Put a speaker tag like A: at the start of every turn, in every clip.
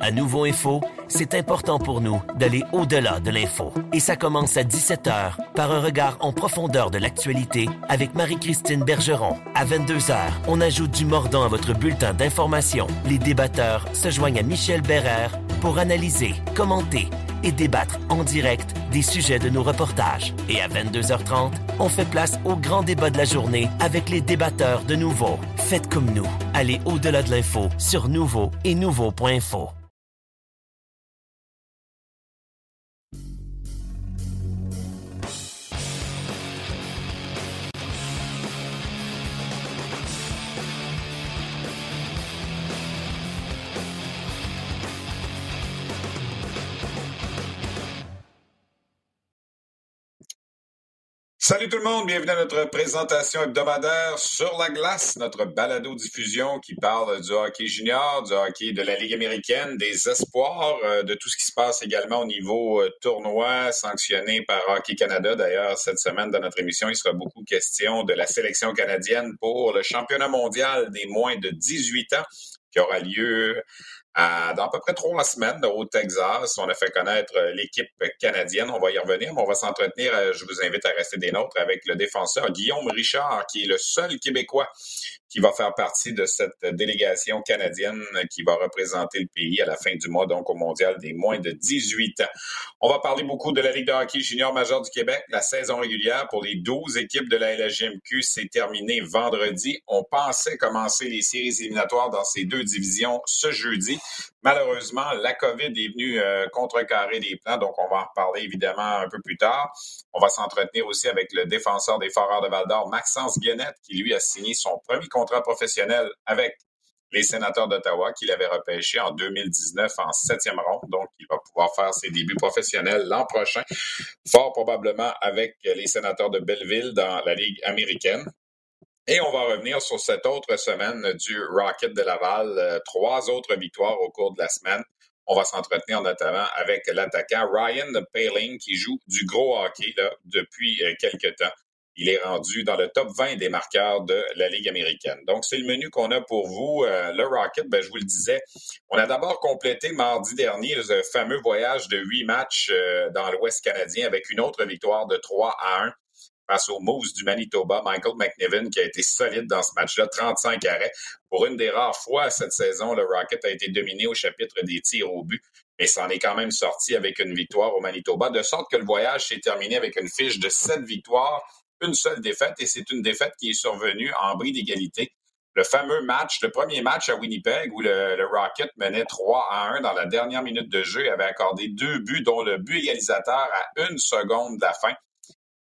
A: À Nouveau Info, c'est important pour nous d'aller au-delà de l'info. Et ça commence à 17h par un regard en profondeur de l'actualité avec Marie-Christine Bergeron. À 22h, on ajoute du mordant à votre bulletin d'information. Les débatteurs se joignent à Michel Bérère pour analyser, commenter et débattre en direct des sujets de nos reportages. Et à 22h30, on fait place au grand débat de la journée avec les débatteurs de Nouveau. Faites comme nous. Allez au-delà de l'info sur Nouveau et Nouveau.info.
B: Salut tout le monde, bienvenue à notre présentation hebdomadaire sur la glace, notre balado-diffusion qui parle du hockey junior, du hockey de la Ligue américaine, des espoirs, euh, de tout ce qui se passe également au niveau euh, tournoi sanctionné par Hockey Canada. D'ailleurs, cette semaine dans notre émission, il sera beaucoup question de la sélection canadienne pour le championnat mondial des moins de 18 ans qui aura lieu dans à peu près trois semaines au Texas, on a fait connaître euh, l'équipe canadienne. On va y revenir, mais on va s'entretenir. Euh, je vous invite à rester des nôtres avec le défenseur Guillaume Richard, qui est le seul Québécois qui va faire partie de cette délégation canadienne qui va représenter le pays à la fin du mois, donc au mondial des moins de 18 ans. On va parler beaucoup de la Ligue de hockey junior majeur du Québec. La saison régulière pour les 12 équipes de la LHMQ s'est terminée vendredi. On pensait commencer les séries éliminatoires dans ces deux divisions ce jeudi. Malheureusement, la COVID est venue euh, contrecarrer les plans, donc on va en reparler évidemment un peu plus tard. On va s'entretenir aussi avec le défenseur des Foreurs de Val-d'Or, Maxence Guenette, qui lui a signé son premier contrat professionnel avec les sénateurs d'Ottawa qu'il avait repêché en 2019 en septième ronde. Donc, il va pouvoir faire ses débuts professionnels l'an prochain, fort probablement avec les sénateurs de Belleville dans la Ligue américaine. Et on va revenir sur cette autre semaine du Rocket de Laval. Euh, trois autres victoires au cours de la semaine. On va s'entretenir notamment avec l'attaquant Ryan Paling qui joue du gros hockey depuis euh, quelques temps. Il est rendu dans le top 20 des marqueurs de la Ligue américaine. Donc, c'est le menu qu'on a pour vous. Euh, le Rocket, ben, je vous le disais, on a d'abord complété mardi dernier le fameux voyage de huit matchs dans l'Ouest canadien avec une autre victoire de 3 à 1 face aux Moose du Manitoba. Michael McNiven qui a été solide dans ce match-là, 35 arrêts. Pour une des rares fois cette saison, le Rocket a été dominé au chapitre des tirs au but, mais s'en est quand même sorti avec une victoire au Manitoba, de sorte que le voyage s'est terminé avec une fiche de sept victoires, une seule défaite, et c'est une défaite qui est survenue en bris d'égalité. Le fameux match, le premier match à Winnipeg où le, Rocket menait 3 à 1 dans la dernière minute de jeu, avait accordé deux buts, dont le but égalisateur à une seconde de la fin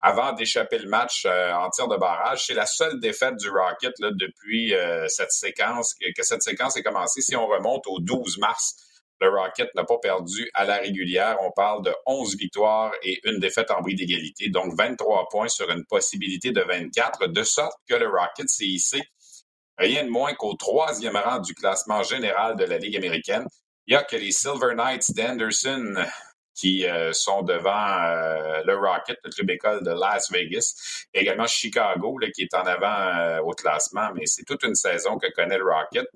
B: avant d'échapper le match euh, en tir de barrage. C'est la seule défaite du Rocket depuis euh, cette séquence, que, cette séquence est commencée. Si on remonte au 12 mars, le Rocket n'a pas perdu à la régulière. On parle de 11 victoires et une défaite en bris d'égalité, donc 23 points sur une possibilité de 24, de sorte que le Rocket s'est hissé rien de moins qu'au troisième rang du classement général de la Ligue américaine. Il y a que les Silver Knights d'Anderson qui euh, sont devant euh, le Rocket, le club école de Las Vegas, également Chicago, qui est en avant euh, au classement, mais c'est toute une saison que connaît le Rocket.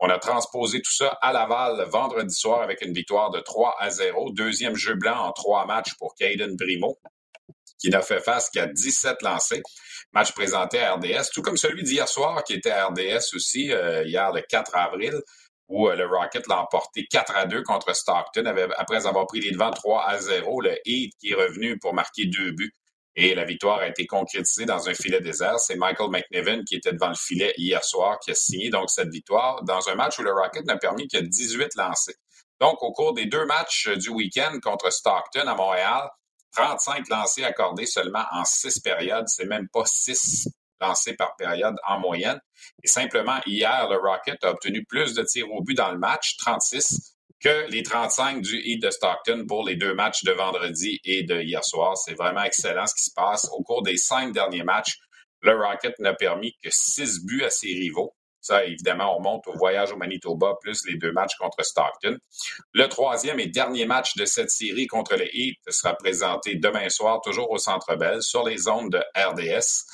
B: On a transposé tout ça à Laval vendredi soir avec une victoire de 3 à 0. Deuxième jeu blanc en trois matchs pour Caden Primo, qui n'a fait face qu'à 17 lancés. Match présenté à RDS, tout comme celui d'hier soir qui était à RDS aussi, hier le 4 avril où euh, le Rocket l'a emporté 4 à 2 contre Stockton après avoir pris les devants 3 à 0. Le Heat qui est revenu pour marquer deux buts. Et la victoire a été concrétisée dans un filet désert. C'est Michael McNiven qui était devant le filet hier soir qui a signé donc cette victoire dans un match où le Rocket n'a permis que 18 lancés. Donc, au cours des deux matchs du week-end contre Stockton à Montréal, 35 lancés accordés seulement en six périodes. C'est même pas six lancés par période en moyenne. Et simplement, hier, le Rocket a obtenu plus de tirs au but dans le match, 36, que les 35 du Heat de Stockton pour les deux matchs de vendredi et de hier soir. C'est vraiment excellent ce qui se passe. Au cours des cinq derniers matchs, le Rocket n'a permis que six buts à ses rivaux. Ça, évidemment, on monte au voyage au Manitoba, plus les deux matchs contre Stockton. Le troisième et dernier match de cette série contre le Heat sera présenté demain soir, toujours au Centre Bell, sur les zones de RDS.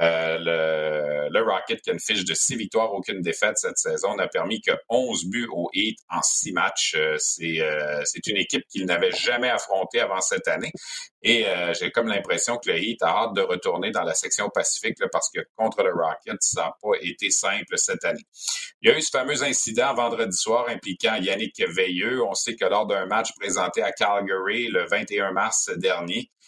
B: Euh, le, le, Rocket, qui a une fiche de six victoires, aucune défaite cette saison, n'a permis que 11 buts au Heat en six matchs. Euh, c'est une équipe qu'il n'avait jamais affrontée avant cette année. Et j'ai comme l'impression que le Heat a hâte de retourner dans la section Pacifique parce que contre le Rocket, ça n'a pas été simple cette année. Il y a eu ce fameux incident vendredi soir impliquant Yannick Veilleux. On sait que lors d'un match présenté à Calgary le 21 mars dernier, euh,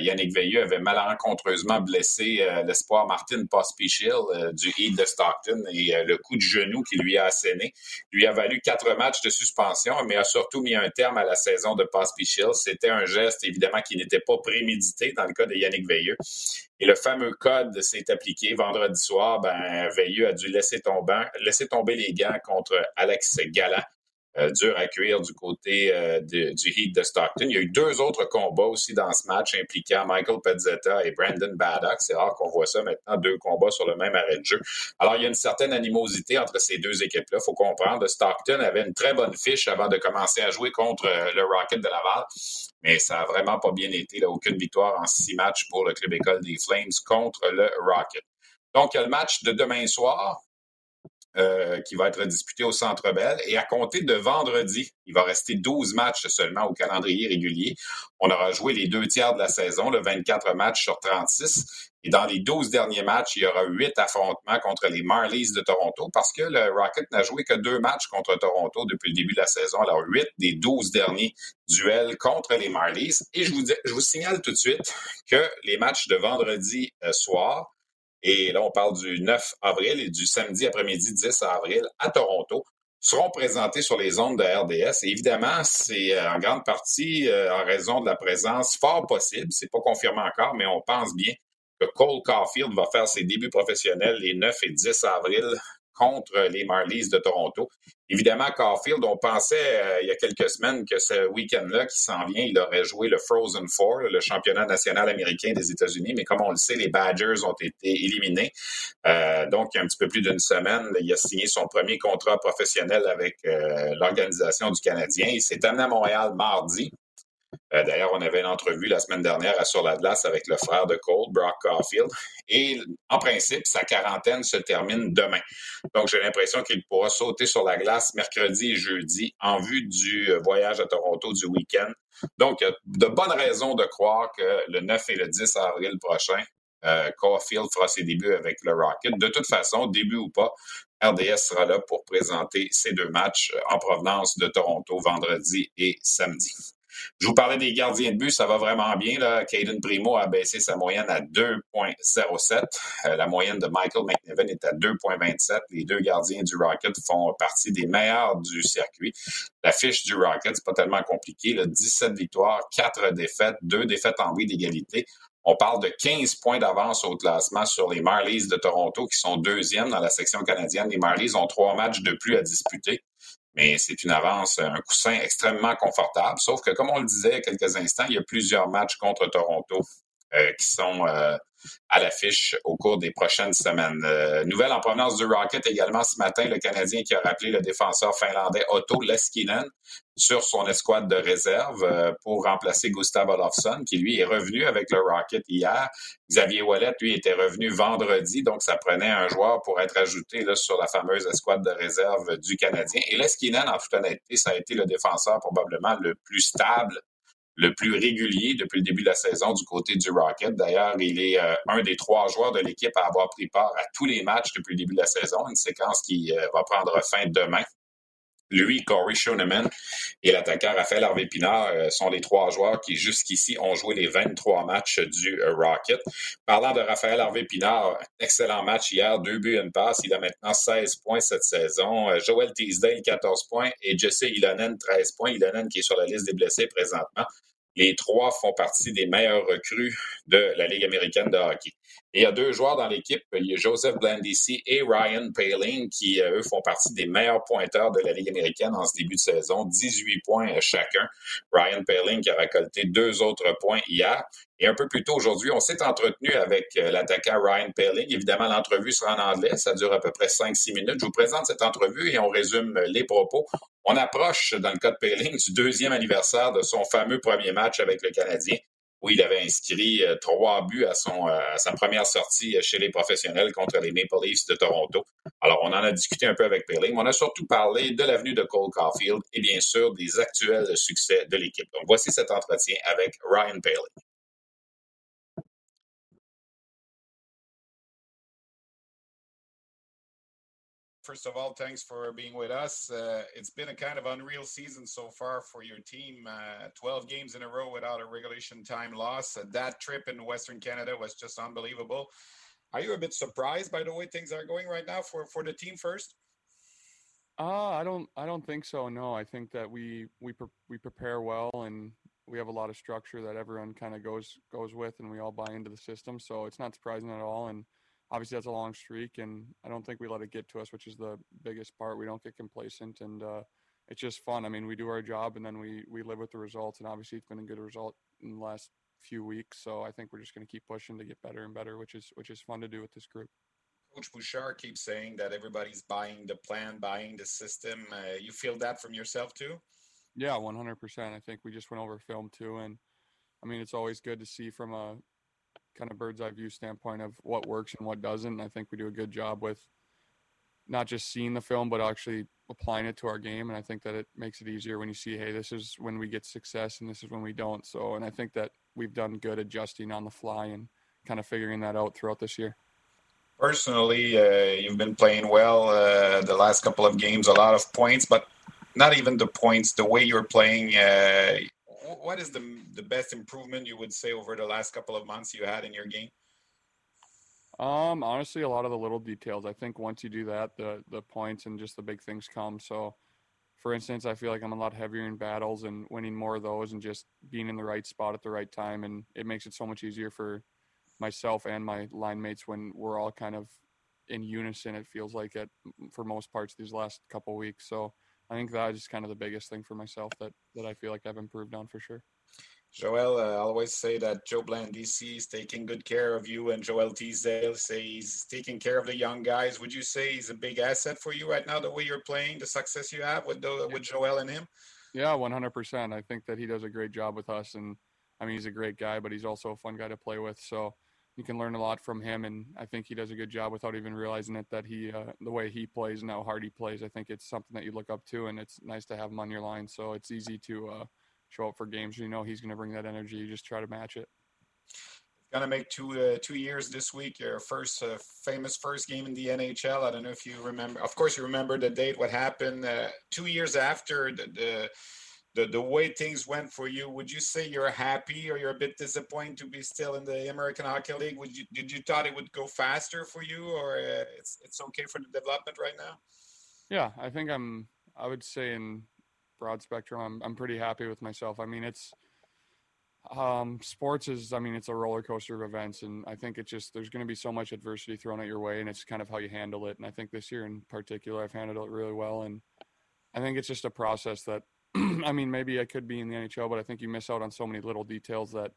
B: Yannick Veilleux avait malencontreusement blessé euh, l'espoir Martin Pospichil euh, du Heat de Stockton et le coup de genou qui lui a asséné lui a valu quatre matchs de suspension, mais a surtout mis un terme à la saison de Pospichil. C'était un geste évidemment qui n'était pas prémédité dans le cas de Yannick Veilleux. Et le fameux code s'est appliqué vendredi soir. Ben, Veilleux a dû laisser tomber, laisser tomber les gants contre Alex Galland euh, dur à cuire du côté euh, du Heat de Stockton. Il y a eu deux autres combats aussi dans ce match impliquant Michael Pezzetta et Brandon Baddock. C'est rare qu'on voit ça maintenant, deux combats sur le même arrêt de jeu. Alors, il y a une certaine animosité entre ces deux équipes-là. Faut comprendre, Stockton avait une très bonne fiche avant de commencer à jouer contre euh, le Rocket de Laval, mais ça n'a vraiment pas bien été. Là. Aucune victoire en six matchs pour le club école des Flames contre le Rocket. Donc, il y a le match de demain soir. Euh, qui va être disputé au Centre Bell. Et à compter de vendredi, il va rester 12 matchs seulement au calendrier régulier. On aura joué les deux tiers de la saison, le 24 matchs sur 36. Et dans les 12 derniers matchs, il y aura 8 affrontements contre les Marlies de Toronto parce que le Rocket n'a joué que deux matchs contre Toronto depuis le début de la saison. Alors, 8 des 12 derniers duels contre les Marlies. Et je vous, je vous signale tout de suite que les matchs de vendredi euh, soir, et là, on parle du 9 avril et du samedi après-midi 10 avril à Toronto seront présentés sur les ondes de RDS. Et évidemment, c'est euh, en grande partie euh, en raison de la présence fort possible, c'est pas confirmé encore, mais on pense bien que Cole Caulfield va faire ses débuts professionnels les 9 et 10 avril contre les Marlies de Toronto. Évidemment, Caulfield, on pensait euh, il y a quelques semaines que ce week-end-là qui s'en vient, il aurait joué le Frozen Four, le championnat national américain des États-Unis, mais comme on le sait, les Badgers ont été éliminés. Euh, donc, il y a un petit peu plus d'une semaine, il a signé son premier contrat professionnel avec euh, l'organisation du Canadien. Il s'est amené à Montréal mardi. Euh, d'ailleurs, on avait une entrevue la semaine dernière à Sur la glace avec le frère de Cole, Brock Caulfield. Et en principe, sa quarantaine se termine demain. Donc, j'ai l'impression qu'il pourra sauter sur la glace mercredi et jeudi en vue du euh, voyage à Toronto du week-end. Donc, il y a de bonnes raisons de croire que le 9 et le 10 avril prochain, euh, Caulfield fera ses débuts avec le Rocket. De toute façon, début ou pas, RDS sera là pour présenter ces deux matchs en provenance de Toronto vendredi et samedi. Je vous parlais des gardiens de but, ça va vraiment bien. Là. Caden Primo a baissé sa moyenne à 2,07. Euh, la moyenne de Michael McNevin est à 2,27. Les deux gardiens du Rocket font partie des meilleurs du circuit. La fiche du Rocket, c'est pas tellement compliqué. Là. 17 victoires, 4 défaites, 2 défaites en oui d'égalité. On parle de 15 points d'avance au classement sur les Marlies de Toronto, qui sont deuxièmes dans la section canadienne. Les Marlies ont trois matchs de plus à disputer mais c'est une avance, un coussin extrêmement confortable. Sauf que, comme on le disait il y a quelques instants, il y a plusieurs matchs contre Toronto euh, qui sont euh, à l'affiche au cours des prochaines semaines. Euh, nouvelle en provenance du Rocket également ce matin, le Canadien qui a rappelé le défenseur finlandais Otto Leskinen sur son escouade de réserve pour remplacer Gustav Olofsson, qui lui est revenu avec le Rocket hier. Xavier Wallet, lui, était revenu vendredi, donc ça prenait un joueur pour être ajouté là, sur la fameuse escouade de réserve du Canadien. Et Leskinen, en toute honnêteté, ça a été le défenseur probablement le plus stable le plus régulier depuis le début de la saison du côté du Rocket. D'ailleurs, il est euh, un des trois joueurs de l'équipe à avoir pris part à tous les matchs depuis le début de la saison, une séquence qui euh, va prendre fin demain. Lui, Corey Schoenemann et l'attaquant Raphaël Harvey-Pinard euh, sont les trois joueurs qui, jusqu'ici, ont joué les 23 matchs du Rocket. Parlant de Raphaël Harvey-Pinard, excellent match hier, deux buts, une passe. Il a maintenant 16 points cette saison. Joel Teasdale, 14 points et Jesse Ilonen, 13 points. Ilonen qui est sur la liste des blessés présentement. Les trois font partie des meilleurs recrues de la Ligue américaine de hockey. Il y a deux joueurs dans l'équipe, il y a Joseph Blandisi et Ryan Paling, qui, euh, eux, font partie des meilleurs pointeurs de la Ligue américaine en ce début de saison, 18 points chacun. Ryan Paling qui a récolté deux autres points hier. Et un peu plus tôt aujourd'hui, on s'est entretenu avec euh, l'attaquant Ryan Paling. Évidemment, l'entrevue sera en anglais, ça dure à peu près 5-6 minutes. Je vous présente cette entrevue et on résume les propos. On approche, dans le cas de Paling, du deuxième anniversaire de son fameux premier match avec le Canadien.
C: Où il avait inscrit euh, trois buts à, son, euh, sa première sortie chez les professionnels contre les Maple Leafs de Toronto. Alors, on en a discuté un peu avec mais on a surtout parlé de l'avenue de Cole Caulfield et bien sûr des actuels succès de l'équipe. Donc, voici cet entretien avec Ryan Pelé. First of all, thanks for being with us. Uh, it's been a kind of unreal season so far for your team. Uh, 12 games in a row without a regulation time loss. Uh, that trip in Western Canada was just unbelievable. Are you a bit surprised by the way things are going right now for, for the team first?
D: Uh, I don't. I don't think so. No, I think that we we pre- we prepare well, and we have a lot of structure that everyone kind of goes goes with, and we all buy into the system. So it's not surprising at all. And obviously that's a long streak, and I don't think we let it get to us, which is the biggest part. We don't get complacent, and uh, it's just fun. I mean, we do our job, and then we we live with the results. And obviously, it's been a good result in the last few weeks. So I think we're just going to keep pushing to get better and better, which is which is fun to do with this group.
C: Coach Bouchard keeps saying that everybody's buying the plan, buying the system. Uh, you feel that from yourself too?
D: Yeah, 100%. I think we just went over film too, and I mean, it's always good to see from a kind of bird's eye view standpoint of what works and what doesn't. And I think we do a good job with not just seeing the film, but actually applying it to our game. And I think that it makes it easier when you see, hey, this is when we get success and this is when we don't. So, and I think that we've done good adjusting on the fly and kind of figuring that out throughout this year.
C: Personally, uh, you've been playing well uh, the last couple of games, a lot of points, but not even the points. The way you're playing, uh, what is the the best improvement you would say over the last couple of months you had in your game?
D: Um, honestly, a lot of the little details. I think once you do that, the the points and just the big things come. So, for instance, I feel like I'm a lot heavier in battles and winning more of those, and just being in the right spot at the right time, and it makes it so much easier for myself and my line mates when we're all kind of in unison. It feels like it for most parts these last couple weeks. So I think that is kind of the biggest thing for myself that that I feel like I've improved on for sure.
C: Joel, uh, I always say that Joe Blandisi is taking good care of you, and Joel Teasdale say he's taking care of the young guys. Would you say he's a big asset for you right now, the way you're playing, the success you have with the, with Joel and him?
D: Yeah, 100%. I think that he does a great job with us, and I mean he's a great guy, but he's also a fun guy to play with. So you can learn a lot from him, and I think he does a good job without even realizing it. That he, uh, the way he plays and how hard he plays, I think it's something that you look up to, and it's nice to have him on your line. So it's easy to uh, show up for games. You know he's going to bring that energy. You just try to match it.
C: Gonna make two uh, two years this week. Your first uh, famous first game in the NHL. I don't know if you remember. Of course, you remember the date. What happened uh, two years after the, the the the way things went for you, would you say you're happy or you're a bit disappointed to be still in the American Hockey League? Would you did you thought it would go faster for you, or uh, it's it's okay for the development right now?
D: Yeah, I think I'm. I would say in broad spectrum, I'm I'm pretty happy with myself. I mean, it's um, sports is. I mean, it's a roller coaster of events, and I think it's just there's going to be so much adversity thrown at your way, and it's kind of how you handle it. And I think this year in particular, I've handled it really well, and I think it's just a process that I mean, maybe I could be in the NHL, but I think you miss out on so many little details that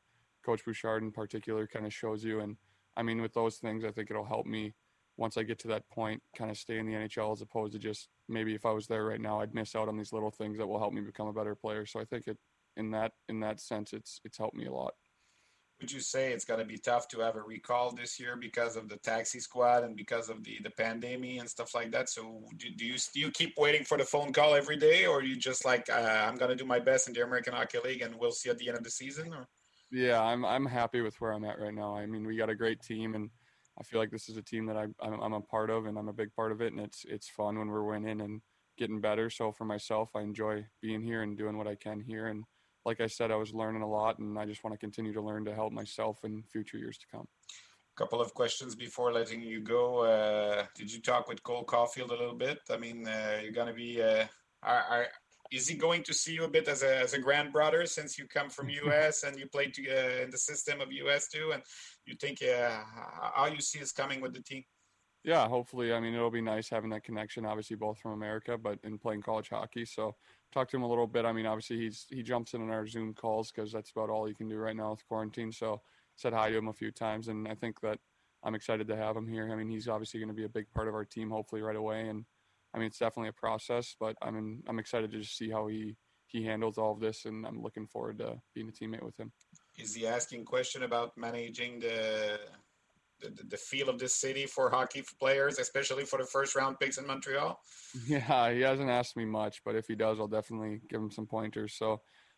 D: Coach Bouchard in particular kind of shows you. And I mean, with those things, I think it'll help me once I get to that point, kind of stay in the NHL as opposed to just maybe if I was there right now, I'd miss out on these little things that will help me become a better player. So I think it in that in that sense, it's it's helped me a lot
C: would you say it's going to be tough to have a recall this year because of the taxi squad and because of the the pandemic and stuff like that? So do, do you do you keep waiting for the phone call every day, or you just like uh, I'm going to do my best in the American Hockey League and we'll see at the end of the season? Or
D: yeah, I'm I'm happy with where I'm at right now. I mean, we got a great team, and I feel like this is a team that I, I'm I'm a part of, and I'm a big part of it, and it's it's fun when we're winning and getting better. So for myself, I enjoy being here and doing what I can here, and like I said, I was learning a lot, and I just want to continue to learn to help myself in future years to come.
C: A couple of questions before letting you go. Uh, did you talk with Cole Caulfield a little bit? I mean, uh, you're going to be. Uh, are, are, is he going to see you a bit as a as a grand brother since you come from US and you played to, uh, in the system of US too? And you think uh, how you see is coming with the team?
D: Yeah, hopefully. I mean, it'll be nice having that connection. Obviously, both from America, but in playing college hockey. So, talk to him a little bit. I mean, obviously, he's he jumps in on our Zoom calls because that's about all you can do right now with quarantine. So, said hi to him a few times, and I think that I'm excited to have him here. I mean, he's obviously going to be a big part of our team, hopefully right away. And I mean, it's definitely a process, but I mean, I'm excited to just see how he he handles all of this, and I'm looking forward to being a teammate with him.
B: is he asking question about managing the, the the feel of this city for hockey players, especially for the first round picks in Montreal?
D: Yeah, he hasn't asked me much, but if he does, I'll definitely give him some pointers. So, I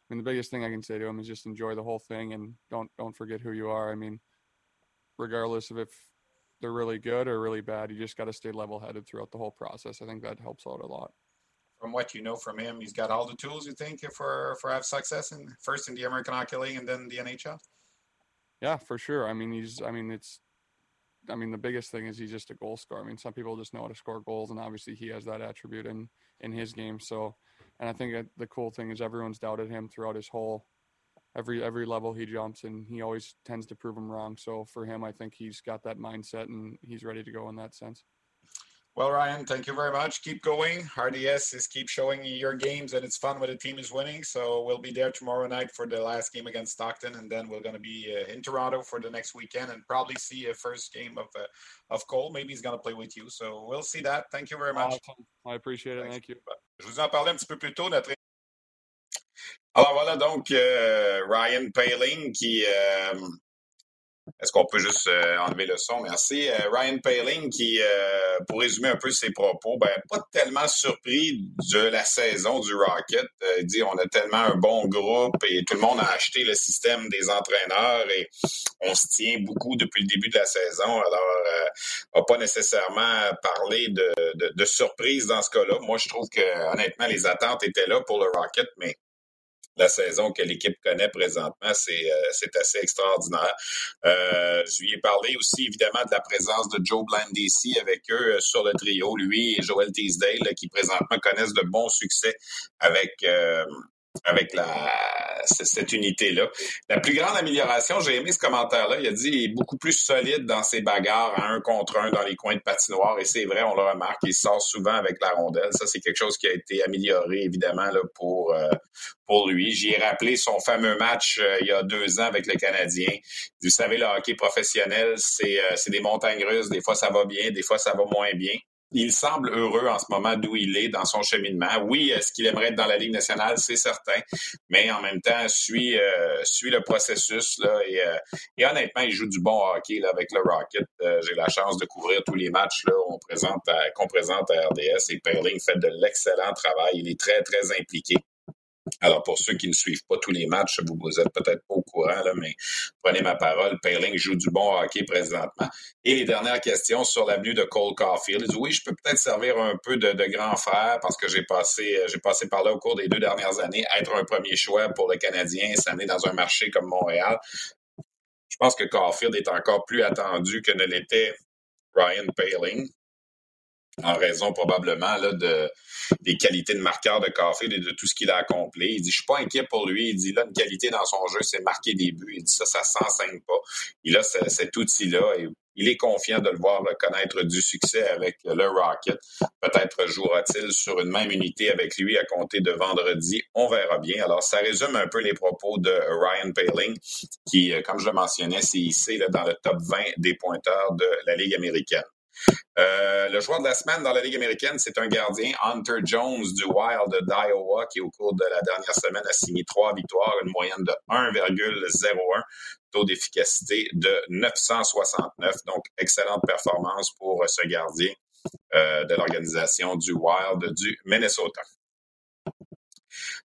D: mean, the biggest thing I can say to him is just enjoy the whole thing and don't don't forget who you are. I mean, regardless of if they're really good or really bad, you just got to stay level headed throughout the whole process. I think that helps out a lot
B: from what you know from him, he's got all the tools you think for for have success in first in the American Hockey League and then the NHL.
D: Yeah, for sure. I mean, he's. I mean, it's. I mean, the biggest thing is he's just a goal scorer. I mean, some people just know how to score goals, and obviously he has that attribute in in his game. So, and I think the cool thing is everyone's doubted him throughout his whole every every level he jumps, and he always tends to prove them wrong. So for him, I think he's got that mindset, and he's ready to go in that sense.
B: Well, Ryan, thank you very much. Keep going. RDS is keep showing your games, and it's fun when the team is winning. So we'll be there tomorrow night for the last game against Stockton, and then we're going to be uh, in Toronto for the next weekend, and probably see a first game of uh, of Cole. Maybe he's going to play with you. So we'll see that. Thank you very much.
D: Awesome. I appreciate it. Thanks. Thank you.
B: Je vous en parlais un petit peu plus tôt. Notre alors voilà donc euh, Ryan Paling qui euh, Est-ce qu'on peut juste euh, enlever le son? Merci. Euh, Ryan Paling qui, euh, pour résumer un peu ses propos, ben, pas tellement surpris de la saison du Rocket. il dit on a tellement un bon groupe et tout le monde a acheté le système des entraîneurs et on se tient beaucoup depuis le début de la saison. Alors, on n'a pas nécessairement parlé de, de, de surprise dans ce cas-là. Moi, je trouve que honnêtement, les attentes étaient là pour le Rocket, mais la saison que l'équipe connaît présentement, c'est euh, assez extraordinaire. Euh, je lui ai parlé aussi évidemment de la présence de Joe Blandisi avec eux euh, sur le trio, lui et Joel Teasdale, qui présentement connaissent de bons succès avec euh, avec la, cette unité-là. La plus grande amélioration, j'ai aimé ce commentaire-là, il a dit il est beaucoup plus solide dans ses bagarres un contre un dans les coins de patinoire, et c'est vrai, on le remarque, il sort souvent avec la rondelle. Ça, c'est quelque chose qui a été amélioré, évidemment, euh, pour lui. J'y ai rappelé son fameux match euh, il y a deux ans avec le Canadien. Vous savez, le hockey professionnel, c'est euh, des montagnes russes. Des fois, ça va bien, des fois, ça va moins bien il semble heureux en ce moment d'où il est dans son cheminement. Oui, est-ce qu'il aimerait être dans la Ligue nationale, c'est certain, mais en même temps, suit, euh, suit le processus là, et, euh, et, honnêtement, il joue du bon hockey là, avec le Rocket. Euh, j'ai la chance de couvrir tous les matchs là, qu'on présente, présente à RDS et Perling fait de l'excellent travail. Il est très, très impliqué. Alors, pour ceux qui ne suivent pas tous les matchs, vous, vous êtes peut-être pas au courant, mais prenez ma parole. Perling joue du bon hockey présentement. Et les dernières questions sur l'avenue de Cole Caulfield. Oui, je peux peut-être servir un peu de, grand frère parce que j'ai passé, j'ai passé par là au cours des deux dernières années. Être un premier choix pour le Canadien, s'amener dans un marché comme Montréal. Je pense que Caulfield est encore plus attendu que ne l'était Ryan Paling en raison probablement là, de, des qualités de marqueur de café et de tout ce qu'il a accompli. Il dit, je suis pas inquiet pour lui. Il dit, là, une qualité dans son jeu, c'est marquer des buts. Il dit, ça, ça s'enseigne pas. Il a cet outil-là et il est confiant de le voir connaître du succès avec le Rocket. Peut-être jouera-t-il sur une même unité avec lui à compter de vendredi. On verra bien. Alors, ça résume un peu les propos de Ryan Paling, qui, euh, comme je le mentionnais, c'est ici là, dans le top 20 des pointeurs de la Ligue américaine. Euh, le joueur de la semaine dans la Ligue américaine, c'est un gardien, Hunter Jones du Wild d'Iowa, qui au cours de la dernière semaine a signé trois victoires, une moyenne de 1,01, taux d'efficacité de 969. Donc, excellente performance pour ce gardien euh, de l'organisation du Wild du Minnesota.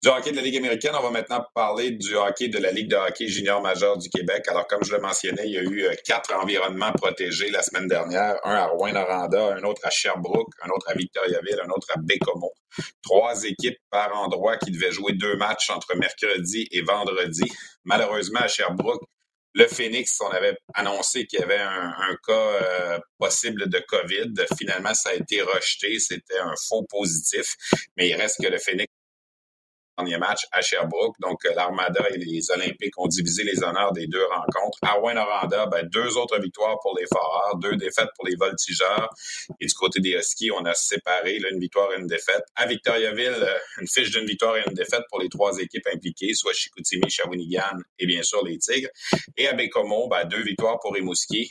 B: Du hockey de la Ligue américaine, on va maintenant parler du hockey de la Ligue de hockey junior majeur du Québec. Alors, comme je le mentionnais, il y a eu euh, quatre environnements protégés la semaine dernière. Un à Rouen-Noranda, un autre à Sherbrooke, un autre à Victoriaville, un autre à Bécomo. Trois équipes par endroit qui devaient jouer deux matchs entre mercredi et vendredi. Malheureusement, à Sherbrooke, le Phoenix, on avait annoncé qu'il y avait un, cas euh, possible de COVID. Finalement, ça a été rejeté. C'était un faux positif. Mais il reste que le Phoenix dernier match à Sherbrooke. Donc, euh, l'Armada et les Olympiques ont divisé les honneurs des deux rencontres. À Rouen-Noranda, ben, deux autres victoires pour les Foreurs, deux défaites pour les Voltigeurs. Et du côté des Huskies, on a séparé une victoire et une défaite. À Victoriaville, euh, une fiche d'une victoire et une défaite pour les trois équipes impliquées, soit Chicoutimi, Shawinigan et bien sûr les Tigres. Et à Bécomo, ben, deux victoires pour Rimouski,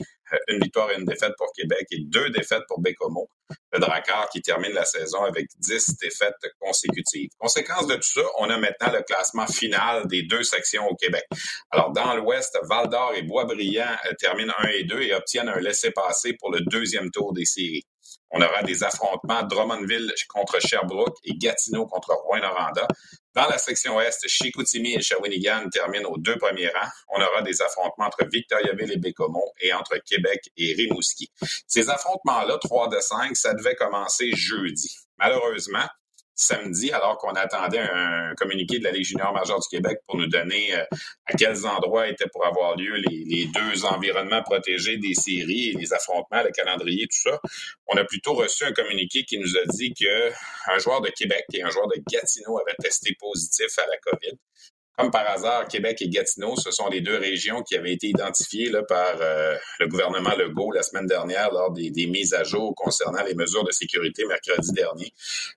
B: une victoire et une défaite pour Québec et deux défaites pour Bécomo. Le Drakkar qui termine la saison avec dix défaites consécutives. Conséquence de tout ça, on a maintenant le classement final des deux sections au Québec. Alors, dans l'Ouest, Val-d'Or et Boisbriand euh, terminent 1 et 2 et obtiennent un laissez-passer pour le deuxième tour des séries. On aura des affrontements Drummondville contre Sherbrooke et Gatineau contre Rouen-Noranda. Dans la section Est, Chicoutimi et Shawinigan terminent aux deux premiers rangs. On aura des affrontements entre Victoriaville et Bécomo et entre Québec et Rimouski. Ces affrontements-là, 3 de 5, ça devait commencer jeudi. Malheureusement, samedi, alors qu'on attendait un communiqué de la Ligue junior majeure du Québec pour nous donner euh, à quels endroits étaient pour avoir lieu les, deux environnements protégés des séries et les affrontements, le calendrier, tout ça. On a plutôt reçu un communiqué qui nous a dit qu'un joueur de Québec et un joueur de Gatineau avaient testé positif à la COVID. Comme par hasard, Québec et Gatineau, ce sont les deux régions qui avaient été identifiées là, par euh, le gouvernement Legault la semaine dernière lors des, mises à jour concernant les mesures de sécurité mercredi dernier.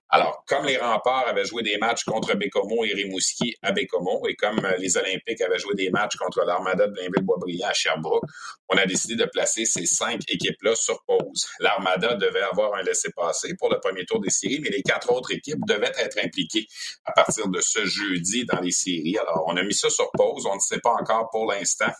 B: Alors, comme les remparts avaient joué des matchs contre Bécomo et Rimouski à Bécomo, et comme euh, les Olympiques avaient joué des matchs contre l'Armada de Blainville-Boisbriand à Sherbrooke, on a décidé de placer ces cinq équipes-là sur pause. L'Armada devait avoir un laissez-passer pour le premier tour des séries, mais les quatre autres équipes devaient être impliquées à partir de ce jeudi dans les séries. On a mis ça sur pause. On ne sait pas encore pour l'instant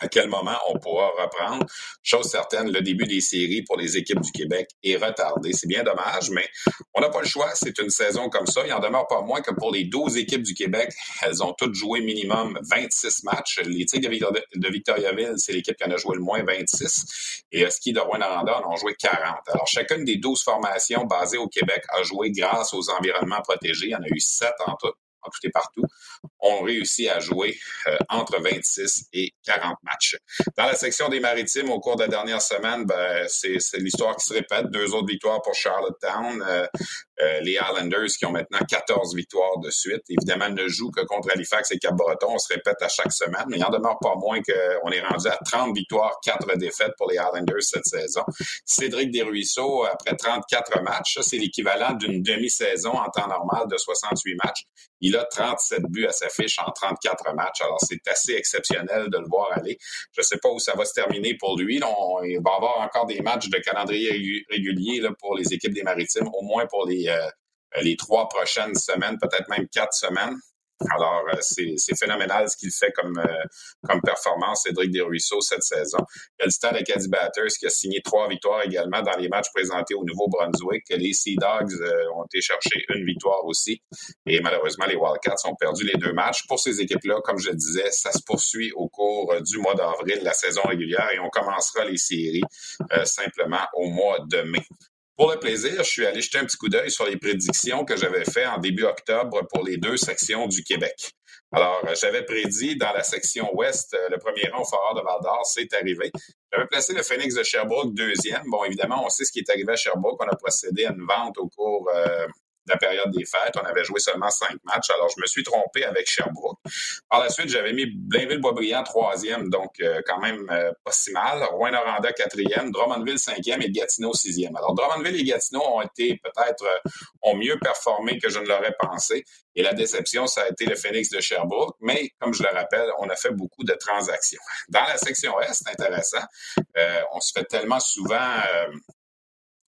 B: à quel moment on pourra reprendre. Chose certaine, le début des séries pour les équipes du Québec est retardé. C'est bien dommage, mais on n'a pas le choix. C'est une saison comme ça. Il en demeure pas moins que pour les 12 équipes du Québec, elles ont toutes joué minimum 26 matchs. Les Tigres de Victoriaville, c'est l'équipe qui en a joué le moins 26. Et Ski de Rouen-Noranda en ont joué 40. Alors, chacune des 12 formations basées au Québec a joué grâce aux environnements protégés. Il y en a eu 7 en tout tout partout, ont réussi à jouer euh, entre 26 et 40 matchs. Dans la section des maritimes, au cours de la dernière semaine, ben, c'est l'histoire qui se répète. Deux autres victoires pour Charlottetown. Euh, euh, les Islanders qui ont maintenant 14 victoires de suite. Évidemment, ne jouent que contre Halifax et Cap-Breton. On se répète à chaque semaine, mais il en demeure pas moins qu'on est rendu à 30 victoires, 4 défaites pour les Islanders cette saison. Cédric Desruisseaux, après 34 matchs, c'est l'équivalent d'une demi-saison en temps normal de 68 matchs. Il a 37 buts à sa fiche en 34 matchs. Alors, c'est assez exceptionnel de le voir aller. Je ne sais pas où ça va se terminer pour lui. il va avoir encore des matchs de calendrier régulier pour les équipes des Maritimes, au moins pour les, euh, les trois prochaines semaines, peut-être même quatre semaines. Alors, euh, c'est phénoménal ce qu'il fait comme, euh, comme performance, Cédric Desruisseaux, cette saison. Il y a le Stade Acadie Batters qui a signé trois victoires également dans les matchs présentés au Nouveau-Brunswick. Les Sea Dogs euh, ont été chercher une victoire aussi. Et malheureusement, les Wildcats ont perdu les deux matchs. Pour ces équipes-là, comme je disais, ça se poursuit au cours du mois d'avril, la saison régulière, et on commencera les séries simplement au mois de mai. Pour le plaisir, je suis allé jeter un petit coup d'œil sur les prédictions que j'avais faites en début octobre pour les deux sections du Québec. Alors, euh, j'avais prédit dans la section ouest euh, le premier rang au Fort de Val-d'Or, c'est arrivé. J'avais placé le Phoenix de Sherbrooke deuxième. Bon, évidemment, on sait ce qui est arrivé à Sherbrooke. On a procédé à une vente au cours euh, la période des fêtes. On avait joué seulement cinq matchs, alors je me suis trompé avec Sherbrooke. Par la suite, j'avais mis Blainville-Boisbriand troisième, donc euh, quand même euh, pas si mal. Rouen-Noranda quatrième, Drummondville cinquième et Gatineau sixième. Alors Drummondville et Gatineau ont été peut-être euh, ont mieux performé que je ne l'aurais pensé. Et la déception, ça a été le Phoenix de Sherbrooke. Mais comme je le rappelle, on a fait beaucoup de transactions. Dans la section Est, c'est intéressant. on se fait tellement souvent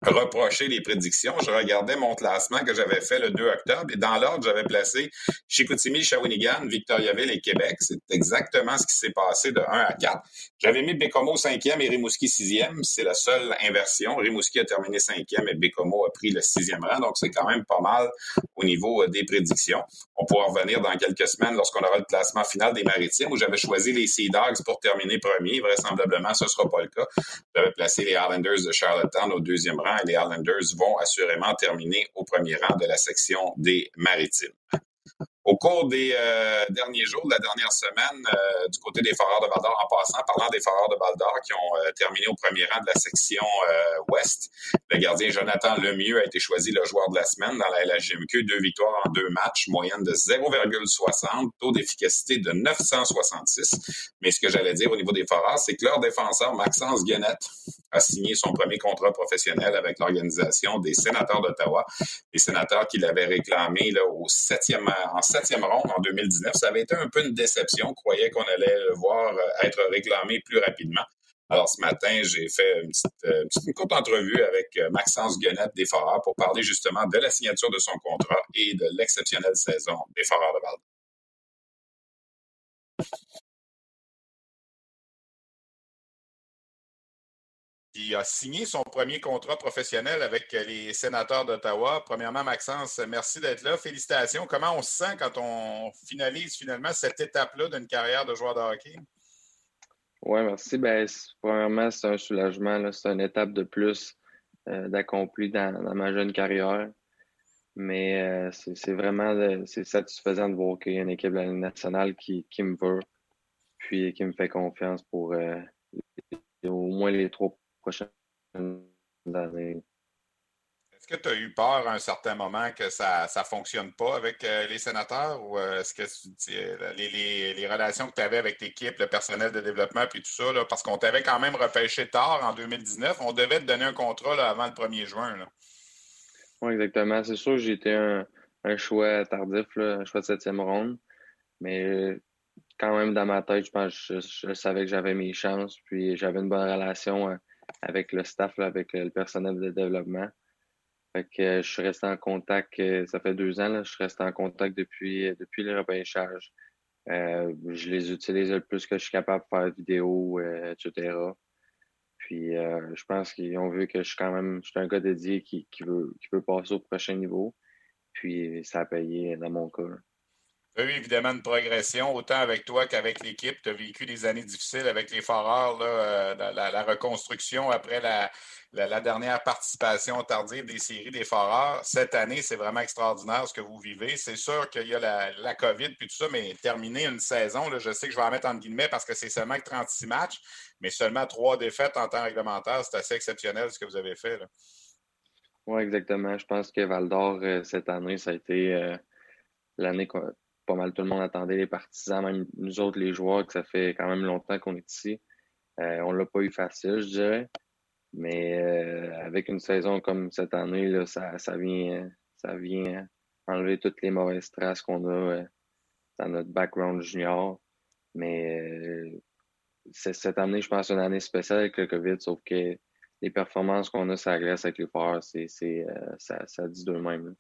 B: reprocher les prédictions. Je regardais mon classement que j'avais fait le 2 octobre et dans l'ordre, j'avais placé Chicoutimi, Shawinigan, Victoriaville et Québec. C'est exactement ce qui s'est passé de 1 à 4. J'avais mis Bécomo 5e et Rimouski 6e. C'est la seule inversion. Rimouski a terminé 5e et Bécomo a pris le 6e rang. Donc, c'est quand même pas mal au niveau euh, des prédictions. On pourra revenir dans quelques semaines lorsqu'on aura le classement final des maritimes où j'avais choisi les Sea Dogs pour terminer premier. Vraisemblablement, ce ne sera pas le cas. J'avais placé les Islanders de Charlottetown au deuxième rang et les Islanders vont assurément terminer au premier rang de la section des maritimes. Au cours des euh, derniers jours, de la dernière semaine, euh, du côté des Foreurs de val en passant, parlant des Foreurs de val qui ont euh, terminé au premier rang de la section ouest, le gardien Jonathan Lemieux a été choisi le joueur de la semaine dans la LHMQ. Deux victoires en deux matchs, moyenne de 0,60, taux d'efficacité de 966. Mais ce que j'allais dire au niveau des Foreurs, c'est que leur défenseur, Maxence Guenette, a signé son premier contrat professionnel avec l'organisation des sénateurs d'Ottawa. Les sénateurs qui l'avaient réclamé au septième, en septième ronde en 2019. Ça avait été un peu une déception. On croyait qu'on allait le voir euh, être réclamé plus rapidement.
C: Alors, ce matin, j'ai fait une petite, une courte entrevue avec Maxence Guenette des Foreurs pour parler justement de la signature de son contrat et de l'exceptionnelle saison des Foreurs de Val qui a signé son premier contrat professionnel avec les sénateurs d'Ottawa. Premièrement, Maxence, merci d'être là. Félicitations. Comment on se sent quand on finalise finalement cette étape-là d'une carrière de joueur de hockey?
E: Oui, merci. Ben, premièrement, c'est un soulagement. C'est une étape de plus euh, d'accompli dans, ma jeune carrière. Mais euh, c'est vraiment c'est satisfaisant de voir qu'il y a une équipe de nationale qui, me veut, puis qui me fait confiance pour euh, au moins les trois prochaines années.
C: Est-ce que tu as eu peur à un certain moment que ça ne fonctionne pas avec euh, les sénateurs ou euh, est-ce que euh, les, les, relations que tu avais avec l'équipe, le personnel de développement puis tout ça, parce qu'on t'avait quand même repêché tard en 2019, on devait te donner un contrat avant le 1er juin.
E: Oui, exactement. C'est sûr que j'ai été un, choix tardif, un choix de septième ronde. Mais quand même, dans ma tête, je pense je, je savais que j'avais mes chances. Puis j'avais une bonne relation avec le staff, avec le personnel de développement. Fait que euh, je suis resté en contact, euh, ça fait deux ans, je suis resté en contact depuis, euh, depuis le repêchage. je les utilise le plus que je suis capable de faire vidéo, etc. Puis je pense qu'ils ont vu que je suis quand même je suis un gars dédié qui, qui, veut, qui veut passer au prochain niveau. Puis ça a payé dans mon cas
C: eu évidemment une progression, autant avec toi qu'avec l'équipe. Tu as vécu des années difficiles avec les Foreurs, euh, la, reconstruction après la, dernière participation tardive des séries des Foreurs. Cette année, c'est vraiment extraordinaire ce que vous vivez. C'est sûr qu'il y a la, COVID puis tout ça, mais terminer une saison, je sais que je vais en mettre en guillemets parce que c'est seulement 36 matchs, mais seulement trois défaites en temps réglementaire. C'est assez exceptionnel ce que vous avez fait.
E: Oui, exactement. Je pense que Val d'Or, euh, cette année, ça a été euh, l'année pas mal tout le monde attendait, les partisans, même nous autres, les joueurs, que ça fait quand même longtemps qu'on est ici. Euh, on l'a pas eu facile, je dirais. Mais euh, avec une saison comme cette année, là, ça, ça, vient, ça vient enlever toutes les mauvaises traces qu'on a euh, dans notre background junior. Mais cette année, je pense, c'est une année spéciale avec le COVID, sauf que les performances qu'on a sur la glace avec les forts, c'est, ça, ça dit d'eux-mêmes.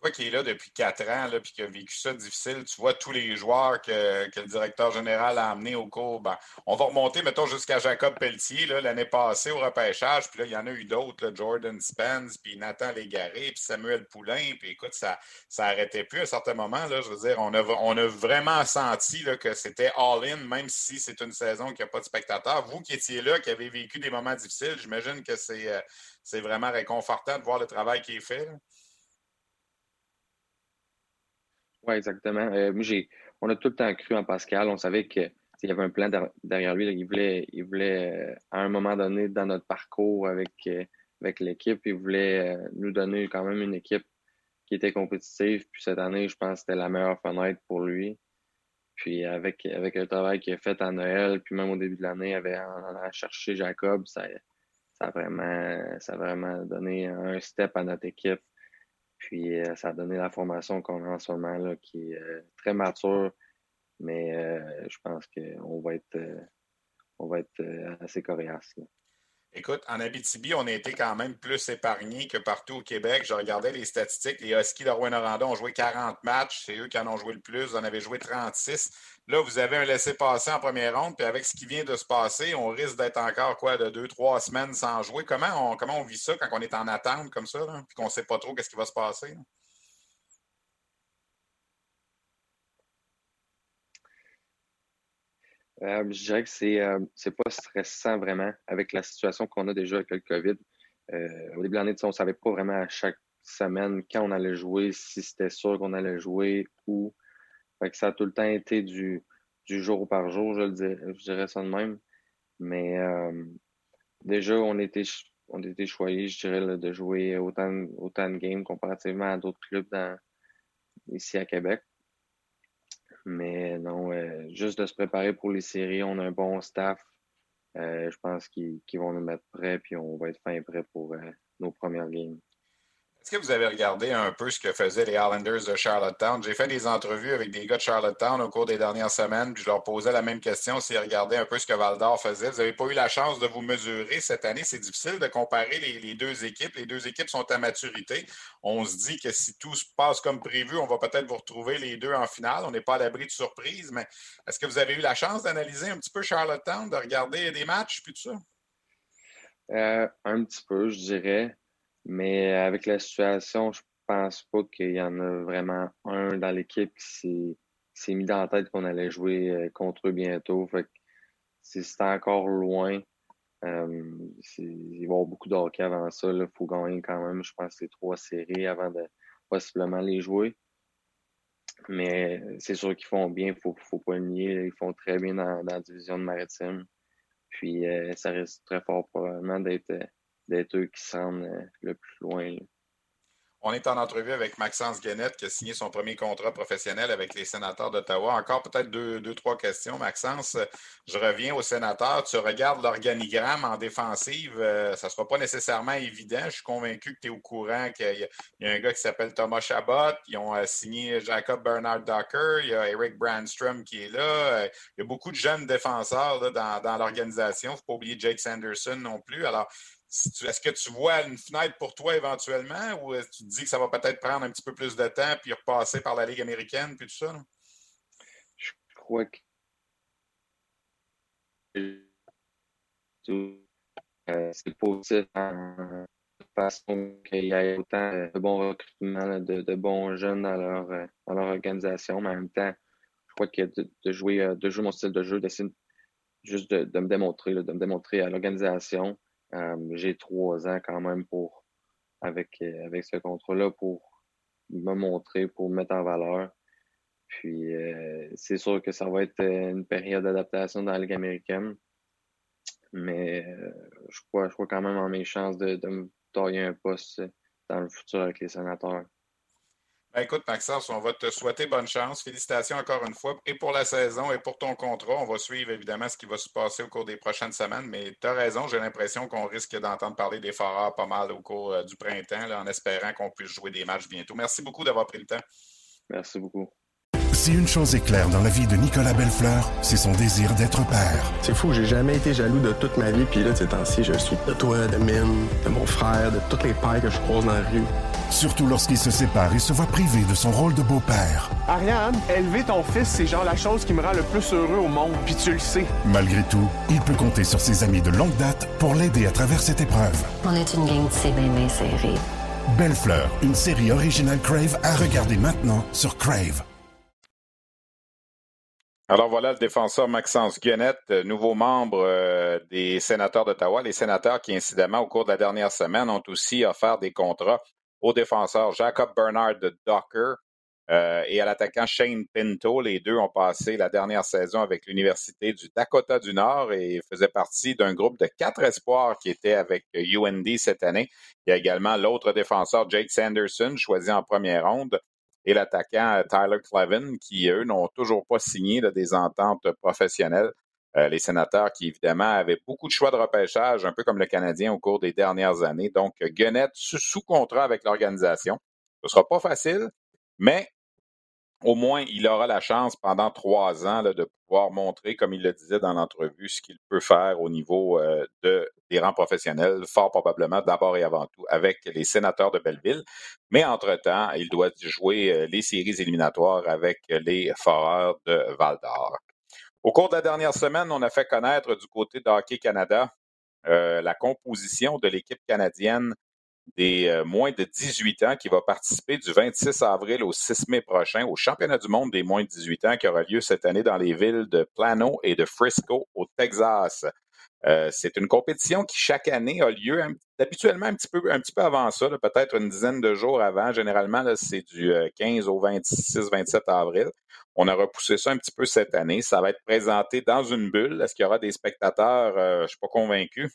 C: Toi qui es là depuis quatre ans, puis qui a vécu ça difficile, tu vois tous les joueurs que, le directeur général a amenés au cours. Ben, on va remonter, mettons, jusqu'à Jacob Pelletier l'année passée au repêchage. Puis là, il y en a eu d'autres, Jordan Spence, puis Nathan Légaré, puis Samuel Poulain. Puis écoute, ça n'arrêtait plus à un certain moment. Là, je veux dire, on a, on a vraiment senti que c'était all-in, même si c'est une saison qui n'a pas de spectateurs. Vous qui étiez là, qui avez vécu des moments difficiles, j'imagine que c'est, euh, vraiment réconfortant de voir le travail qui est fait.
E: Oui, exactement. Euh, on a tout le temps cru en Pascal. On savait qu'il y avait un plan derrière lui. Il voulait, euh, à un moment donné, dans notre parcours avec, euh, l'équipe, il voulait nous donner quand même une équipe qui était compétitive. Puis cette année, je pense que c'était la meilleure fenêtre pour lui. Puis avec, le travail qu'il a fait à Noël, puis même au début de l'année, avait en allant chercher Jacob, ça, ça, vraiment, ça a vraiment donné un step à notre équipe. Puis euh, ça a donné la formation qu'on a en ce moment là, qui est euh, très mature, mais euh, je pense qu'on va être on va être assez coriace.
C: Écoute, en Abitibi, on a été quand même plus épargnés que partout au Québec. Je regardais les statistiques. Les Huskies de Rouen-Noranda ont joué 40 matchs. C'est eux qui en ont joué le plus. Vous en avez joué 36. Là, vous avez un laissé-passer en première ronde. Puis avec ce qui vient de se passer, on risque d'être encore quoi de deux, trois semaines sans jouer. Comment on, vit ça quand on est en attente comme ça, puis qu'on ne sait pas trop qu'est-ce qui va se passer?
E: Euh, je dirais que c'est euh, pas stressant vraiment avec la situation qu'on a déjà avec le COVID. Euh, au début de l'année, on ne savait pas vraiment à chaque semaine quand on allait jouer, si c'était sûr qu'on allait jouer ou. Fait que ça a tout le temps été du, du jour par jour, je, le dirais, je dirais ça de même. Mais euh, déjà, on était, on était choyés, je dirais, de jouer autant, autant de games comparativement à d'autres clubs ici à Québec. Mais non, euh, juste de se préparer pour les séries, on a un bon staff. Euh, je pense qu'ils vont nous mettre prêts, puis on va être fin prêt pour euh, nos premières games.
B: Est-ce que vous avez regardé un peu ce que faisaient les Islanders de Charlottetown? J'ai fait des entrevues avec des gars de Charlottetown au cours des dernières semaines, puis je leur posais la même question s'ils regardaient un peu ce que Val faisait. Vous n'avez pas eu la chance de vous mesurer cette année? C'est difficile de comparer les, deux équipes. Les deux équipes sont à maturité. On se dit que si tout se passe comme prévu, on va peut-être vous retrouver les deux en finale. On n'est pas à l'abri de surprise, mais est-ce que vous avez eu la chance d'analyser un petit peu Charlottetown, de regarder des matchs, puis tout ça?
E: Euh, un petit peu, je dirais. Mais avec la situation, je pense pas qu'il y en a vraiment un dans l'équipe qui s'est mis dans la tête qu'on allait jouer euh, contre eux bientôt. Fait c'est encore loin. Euh, il va y avoir beaucoup de hockey avant ça. Il faut gagner quand même, je pense, les trois séries avant de possiblement les jouer. Mais c'est sûr qu'ils font bien, il faut, faut pas le nier. Ils font très bien dans, la division de maritime. Puis euh, ça risque très fort probablement d'être d'être eux qui semblent euh, le plus loin.
B: On est en entrevue avec Maxence Guénette qui a signé son premier contrat professionnel avec les sénateurs d'Ottawa. Encore peut-être deux, deux, trois questions, Maxence. Je reviens aux sénateurs. Tu regardes l'organigramme en défensive. Euh, ça ne sera pas nécessairement évident. Je suis convaincu que tu es au courant qu'il y, a un gars qui s'appelle Thomas Chabot. Ils ont euh, signé Jacob Bernard Docker. Il y a Eric Brandstrom qui est là. Il y a beaucoup de jeunes défenseurs dans, dans l'organisation. Il ne faut pas oublier Jake Sanderson non plus. Alors, est-ce que tu vois une fenêtre pour toi éventuellement ou tu te dis que ça va peut-être prendre un petit peu plus de temps puis repasser par la Ligue américaine puis tout ça?
E: Je crois que c'est positif en façon qu'il y ait autant de bons recrutements, de, bons jeunes dans leur, organisation, mais en même temps, je crois que de, jouer, euh, de jouer mon style de jeu, d'essayer juste de, me démontrer, de me démontrer à l'organisation j'ai trois ans quand même pour avec, euh, avec ce contrat-là pour me montrer, pour me mettre en valeur. Puis euh, c'est sûr que ça va être une période d'adaptation dans la Ligue américaine. Mais je crois, je crois quand même en mes chances de, de me tailler un poste dans le futur avec les sénateurs.
B: Ben, écoute, Maxence, on va te souhaiter bonne chance. Félicitations encore une fois, et pour la saison et pour ton contrat. On va suivre évidemment ce qui va se passer au cours des prochaines semaines, mais tu as raison, j'ai l'impression qu'on risque d'entendre parler des Foreurs pas mal au cours euh, du printemps, en espérant qu'on puisse jouer des matchs bientôt. Merci beaucoup d'avoir pris le temps.
E: Merci beaucoup.
F: Si une chose est claire dans la vie de Nicolas Bellefleur, c'est son désir d'être père.
G: C'est fou, j'ai jamais été jaloux de toute ma vie, puis là, ces temps-ci, je suis de toi, de Mine, de mon frère, de tous les pères que je croise dans la rue.
F: Surtout lorsqu'il se sépare et se voit privé de son rôle de beau-père.
H: Ariane, élever ton fils, c'est genre la chose qui me rend le plus heureux au monde, puis tu le sais.
F: Malgré tout, il peut compter sur ses amis de longue date pour l'aider à travers cette épreuve.
I: On est une gang de c'est bien série.
F: Belle Fleur, une série originale Crave à regarder maintenant sur Crave.
B: Alors voilà le défenseur Maxence Guenette, euh, nouveau membre euh, des sénateurs d'Ottawa. Les sénateurs qui, incidemment, au cours de la dernière semaine, ont aussi offert des contrats au défenseur Jacob Bernard de Docker euh, et à l'attaquant Shane Pinto. Les deux ont passé la dernière saison avec l'Université du Dakota du Nord et faisaient partie d'un groupe de quatre espoirs qui étaient avec UND cette année. Il y a également l'autre défenseur Jake Sanderson, choisi en première ronde et l'attaquant euh, Tyler Clevin, qui, eux, n'ont toujours pas signé des ententes professionnelles. Euh, les sénateurs qui, évidemment, avaient beaucoup de choix de repêchage, un peu comme le Canadien au cours des dernières années. Donc, Gunnett sous, sous contrat avec l'organisation. Ce ne sera pas facile, mais au moins, il aura la chance pendant trois ans de pouvoir montrer, comme il le disait dans l'entrevue, ce qu'il peut faire au niveau euh, de, des rangs professionnels, fort probablement d'abord et avant tout avec les sénateurs de Belleville. Mais entre-temps, il doit jouer euh, les séries éliminatoires avec les Foreurs de Val d'Or. Au cours de la dernière semaine, on a fait connaître du côté de Hockey Canada euh, la composition de l'équipe canadienne des euh, moins de 18 ans qui va participer du 26 avril au 6 mai prochain au championnat du monde des moins de 18 ans qui aura lieu cette année dans les villes de Plano et de Frisco au Texas. Euh, c'est une compétition qui chaque année a lieu habituellement un petit peu, un petit peu avant ça, peut-être une dizaine de jours avant. Généralement, c'est du 15 euh, au 26-27 avril. On a repoussé ça un petit peu cette année. Ça va être présenté dans une bulle. Est-ce qu'il y aura des spectateurs? je ne suis pas convaincu.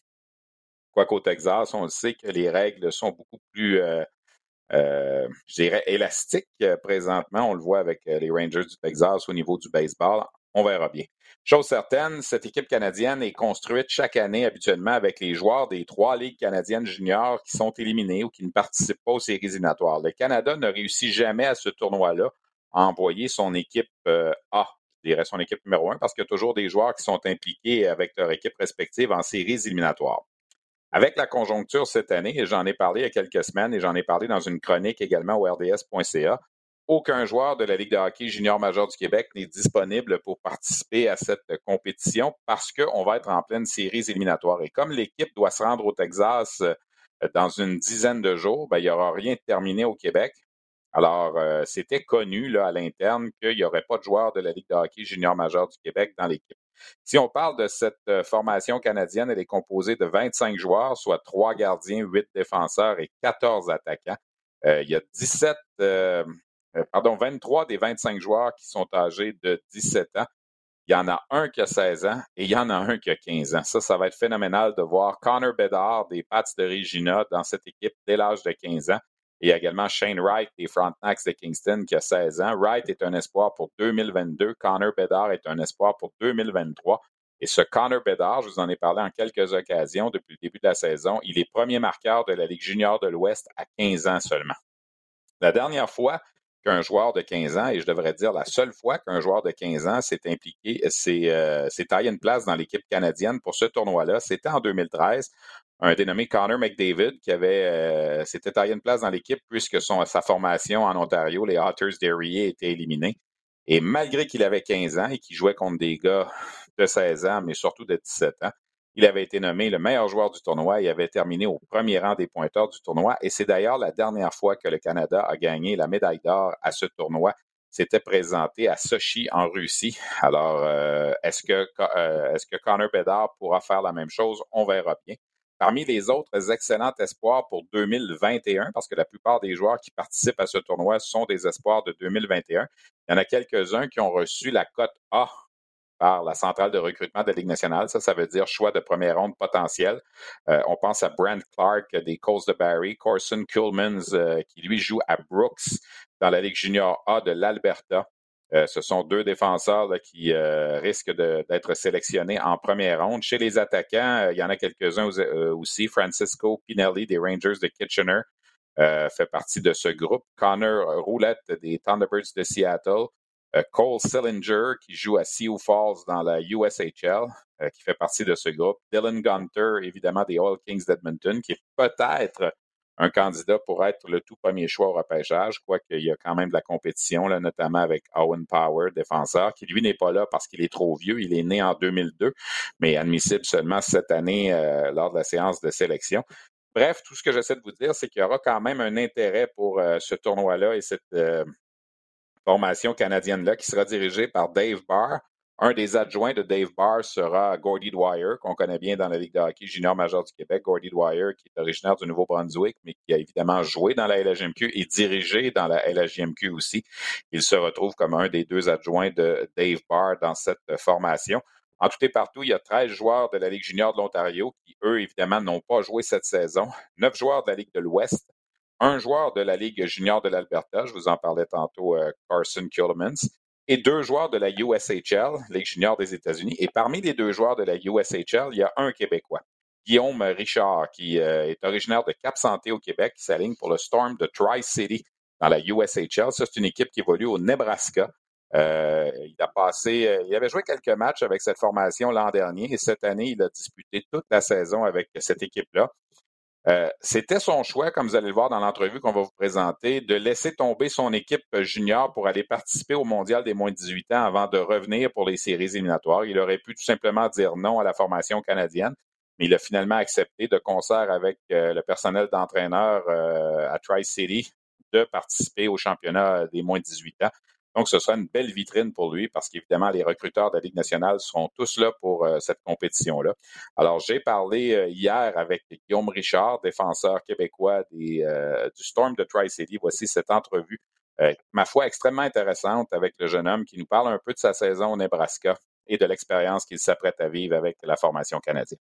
B: Quoiqu'au Texas, on sait que les règles sont beaucoup plus, euh, euh, je dirais, élastiques euh, présentement. On le voit avec les Rangers du Texas au niveau du baseball. On verra bien. Chose certaine, cette équipe canadienne est construite chaque année habituellement avec les joueurs des trois ligues canadiennes juniors qui sont éliminés ou qui ne participent pas aux séries éliminatoires. Le Canada ne réussit jamais à ce tournoi-là à envoyer son équipe A, je dirais son équipe numéro un, parce qu'il y a toujours des joueurs qui sont impliqués avec leur équipe respective en séries éliminatoires. Avec la conjoncture cette année, et j'en ai parlé il y a quelques semaines et j'en ai parlé dans une chronique également au rds.ca, aucun joueur de la Ligue de hockey junior majeur du Québec n'est disponible pour participer à cette compétition parce qu'on va être en pleine série éliminatoire. Et comme l'équipe doit se rendre au Texas euh, dans une dizaine de jours, ben, il n'y aura rien de terminé au Québec. Alors, euh, c'était connu là, à l'interne qu'il n'y aurait pas de joueurs de la Ligue de hockey junior majeur du Québec dans l'équipe. Si on parle de cette euh, formation canadienne, elle est composée de 25 joueurs, soit 3 gardiens, 8 défenseurs et 14 attaquants. il y a 17, euh, pardon, 23 des 25 joueurs qui sont âgés de 17 ans. Il y en a un qui a 16 ans et il y en a un qui a 15 ans. Ça, ça va être phénoménal de voir Connor Bedard des Pats de Regina dans cette équipe dès l'âge de 15 ans. Et également Shane Wright des Frontenacs de Kingston qui a 16 ans. Wright est un espoir pour 2022. Connor Bedard est un espoir pour 2023. Et ce Connor Bedard, je vous en ai parlé en quelques occasions depuis le début de la saison, il est premier marqueur de la Ligue junior de l'Ouest à 15 ans seulement. La dernière fois qu'un joueur de 15 ans, et je devrais dire la seule fois qu'un joueur de 15 ans s'est impliqué, s'est euh, taillé une place dans l'équipe canadienne pour ce tournoi-là, c'était en 2013. Un dénommé Connor McDavid qui avait euh, s'était taillé une place dans l'équipe puisque son, sa formation en Ontario, les Otters d'Erie, était éliminée. Et malgré qu'il avait 15 ans et qu'il jouait contre des gars de 16 ans, mais surtout de 17 ans, il avait été nommé le meilleur joueur du tournoi. Il avait terminé au premier rang des pointeurs du tournoi. Et c'est d'ailleurs la dernière fois que le Canada a gagné la médaille d'or à ce tournoi. C'était présenté à Sochi en Russie. Alors, euh, est-ce que, euh, est-ce que Connor Bedard pourra faire la même chose? On verra bien. Parmi les autres excellents espoirs pour 2021, parce que la plupart des joueurs qui participent à ce tournoi sont des espoirs de 2021, il y en a quelques-uns qui ont reçu la cote A par la centrale de recrutement de la Ligue nationale. Ça, ça veut dire choix de première ronde potentiel. Euh, on pense à Brent Clark des Colts de Barry, Corson Kuhlmans, euh, qui lui joue à Brooks dans la Ligue junior A de l'Alberta. Euh, ce sont deux défenseurs qui risquent d'être sélectionnés en première ronde. Chez les attaquants, il y en a quelques-uns aussi. Francisco Pinelli des Rangers de Kitchener fait partie de ce groupe. Connor Roulette des Thunderbirds de Seattle. Euh, Cole Sillinger, qui joue à Sioux Falls dans la USHL, euh, qui fait partie de ce groupe. Dylan Gunter, évidemment, des All Kings d'Edmonton, qui peut-être un candidat pour être le tout premier choix au repêchage, quoique il y a quand même de la compétition, notamment avec Owen Power, défenseur, qui lui n'est pas là parce qu'il est trop vieux. Il est né en 2002, mais admissible seulement cette année euh, lors de la séance de sélection. Bref, tout ce que j'essaie de vous dire, c'est qu'il y aura quand même un intérêt pour ce tournoi-là et cette, formation canadienne-là qui sera dirigée par Dave Barr. Un des adjoints de Dave Barr sera Gordy Dwyer, qu'on connaît bien dans la Ligue de hockey junior majeur du Québec. Gordy Dwyer, qui est originaire du Nouveau-Brunswick, mais qui a évidemment joué dans la LHMQ et dirigé dans la LHJMQ aussi. Il se retrouve comme un des deux adjoints de Dave Barr dans cette formation. En tout et partout, il y a 13 joueurs de la Ligue junior de l'Ontario qui, eux, évidemment, n'ont pas joué cette saison. 9 joueurs de la Ligue de l'Ouest, un joueur de la Ligue junior de l'Alberta, je vous en parlais tantôt, euh, Carson Kuhlmans, et deux joueurs de la USHL, Ligue junior des États-Unis. Et parmi les deux joueurs de la USHL, il y a un Québécois, Guillaume Richard, qui euh, est originaire de Cap-Santé au Québec, qui s'aligne pour le Storm de Tri-City dans la USHL. Ça, c'est une équipe qui évolue au Nebraska. Euh, il a passé, il avait joué quelques matchs avec cette formation l'an dernier et cette année, il a disputé toute la saison avec cette équipe-là. Euh, c'était son choix, comme vous allez le voir dans l'entrevue qu'on va vous présenter, de laisser tomber son équipe junior pour aller participer au mondial des moins de 18 ans avant de revenir pour les séries éliminatoires. Il aurait pu tout simplement dire non à la formation canadienne, mais il a finalement accepté de concert avec euh, le personnel d'entraîneur euh, à Tri-City de participer au championnat des moins de 18 ans. Donc, ce sera une belle vitrine pour lui parce qu'évidemment, les recruteurs de la Ligue nationale seront tous là pour euh, cette compétition-là. Alors, j'ai parlé euh, hier avec Guillaume Richard, défenseur québécois euh, du Storm de Tri-City. Voici cette entrevue, ma foi, extrêmement intéressante avec le jeune homme qui nous parle un peu de sa saison au Nebraska et de l'expérience qu'il s'apprête à vivre avec la formation canadienne.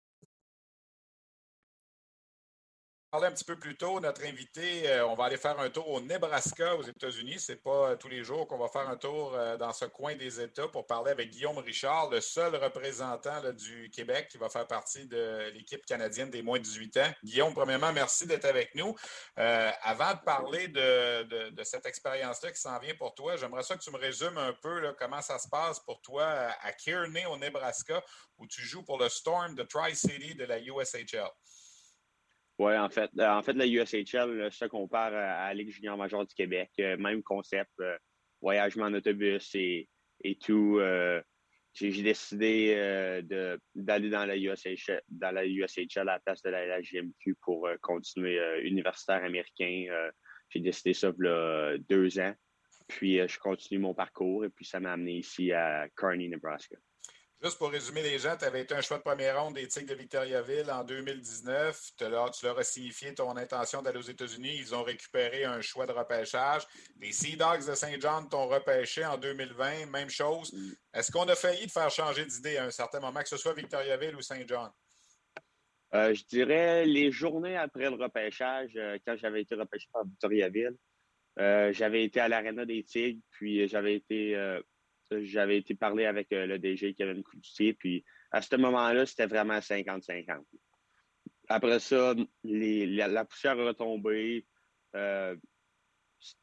C: Parlait un petit peu plus tôt, notre invité, euh, on va aller faire un tour au Nebraska aux États-Unis. Ce n'est pas euh, tous les jours qu'on va faire un tour euh, dans ce coin des États pour parler avec Guillaume Richard, le seul représentant du Québec qui va faire partie de l'équipe canadienne des moins de 18 ans. Guillaume, premièrement, merci d'être avec nous. avant de parler de, cette expérience-là qui s'en vient pour toi, j'aimerais ça que tu me résumes un peu comment ça se passe pour toi à Kearney au Nebraska, où tu joues pour le Storm de Tri-City de la USHL.
J: Oui, en fait, euh, en fait, la USHL se compare à la Ligue junior majeure du Québec. Euh, même concept, euh, voyagement en autobus et, et tout. J'ai décidé d'aller dans la USHL, dans la USHL à la place de la LGMQ pour continuer universitaire américain. J'ai décidé ça il y a deux ans. Puis je continue mon parcours et puis ça m'a amené ici à Kearney, Nebraska.
C: Juste pour résumer les gens, tu avais été un choix de première ronde des Tigres de Victoriaville en 2019. Tu leur, as signifié ton intention d'aller aux États-Unis. Ils ont récupéré un choix de repêchage. Les Sea Dogs de Saint John t'ont repêché en 2020. Même chose. Est-ce qu'on a failli te faire changer d'idée à un certain moment, que ce soit Victoriaville ou Saint John?
J: Euh, je dirais les journées après le repêchage, euh, quand j'avais été repêché par Victoriaville, euh, j'avais été à l'Arena des Tigres, puis j'avais été j'avais été parler avec euh, le DG Kevin Coutier, puis à ce moment-là, c'était vraiment 50-50. Après ça, la, poussière a retombé, euh,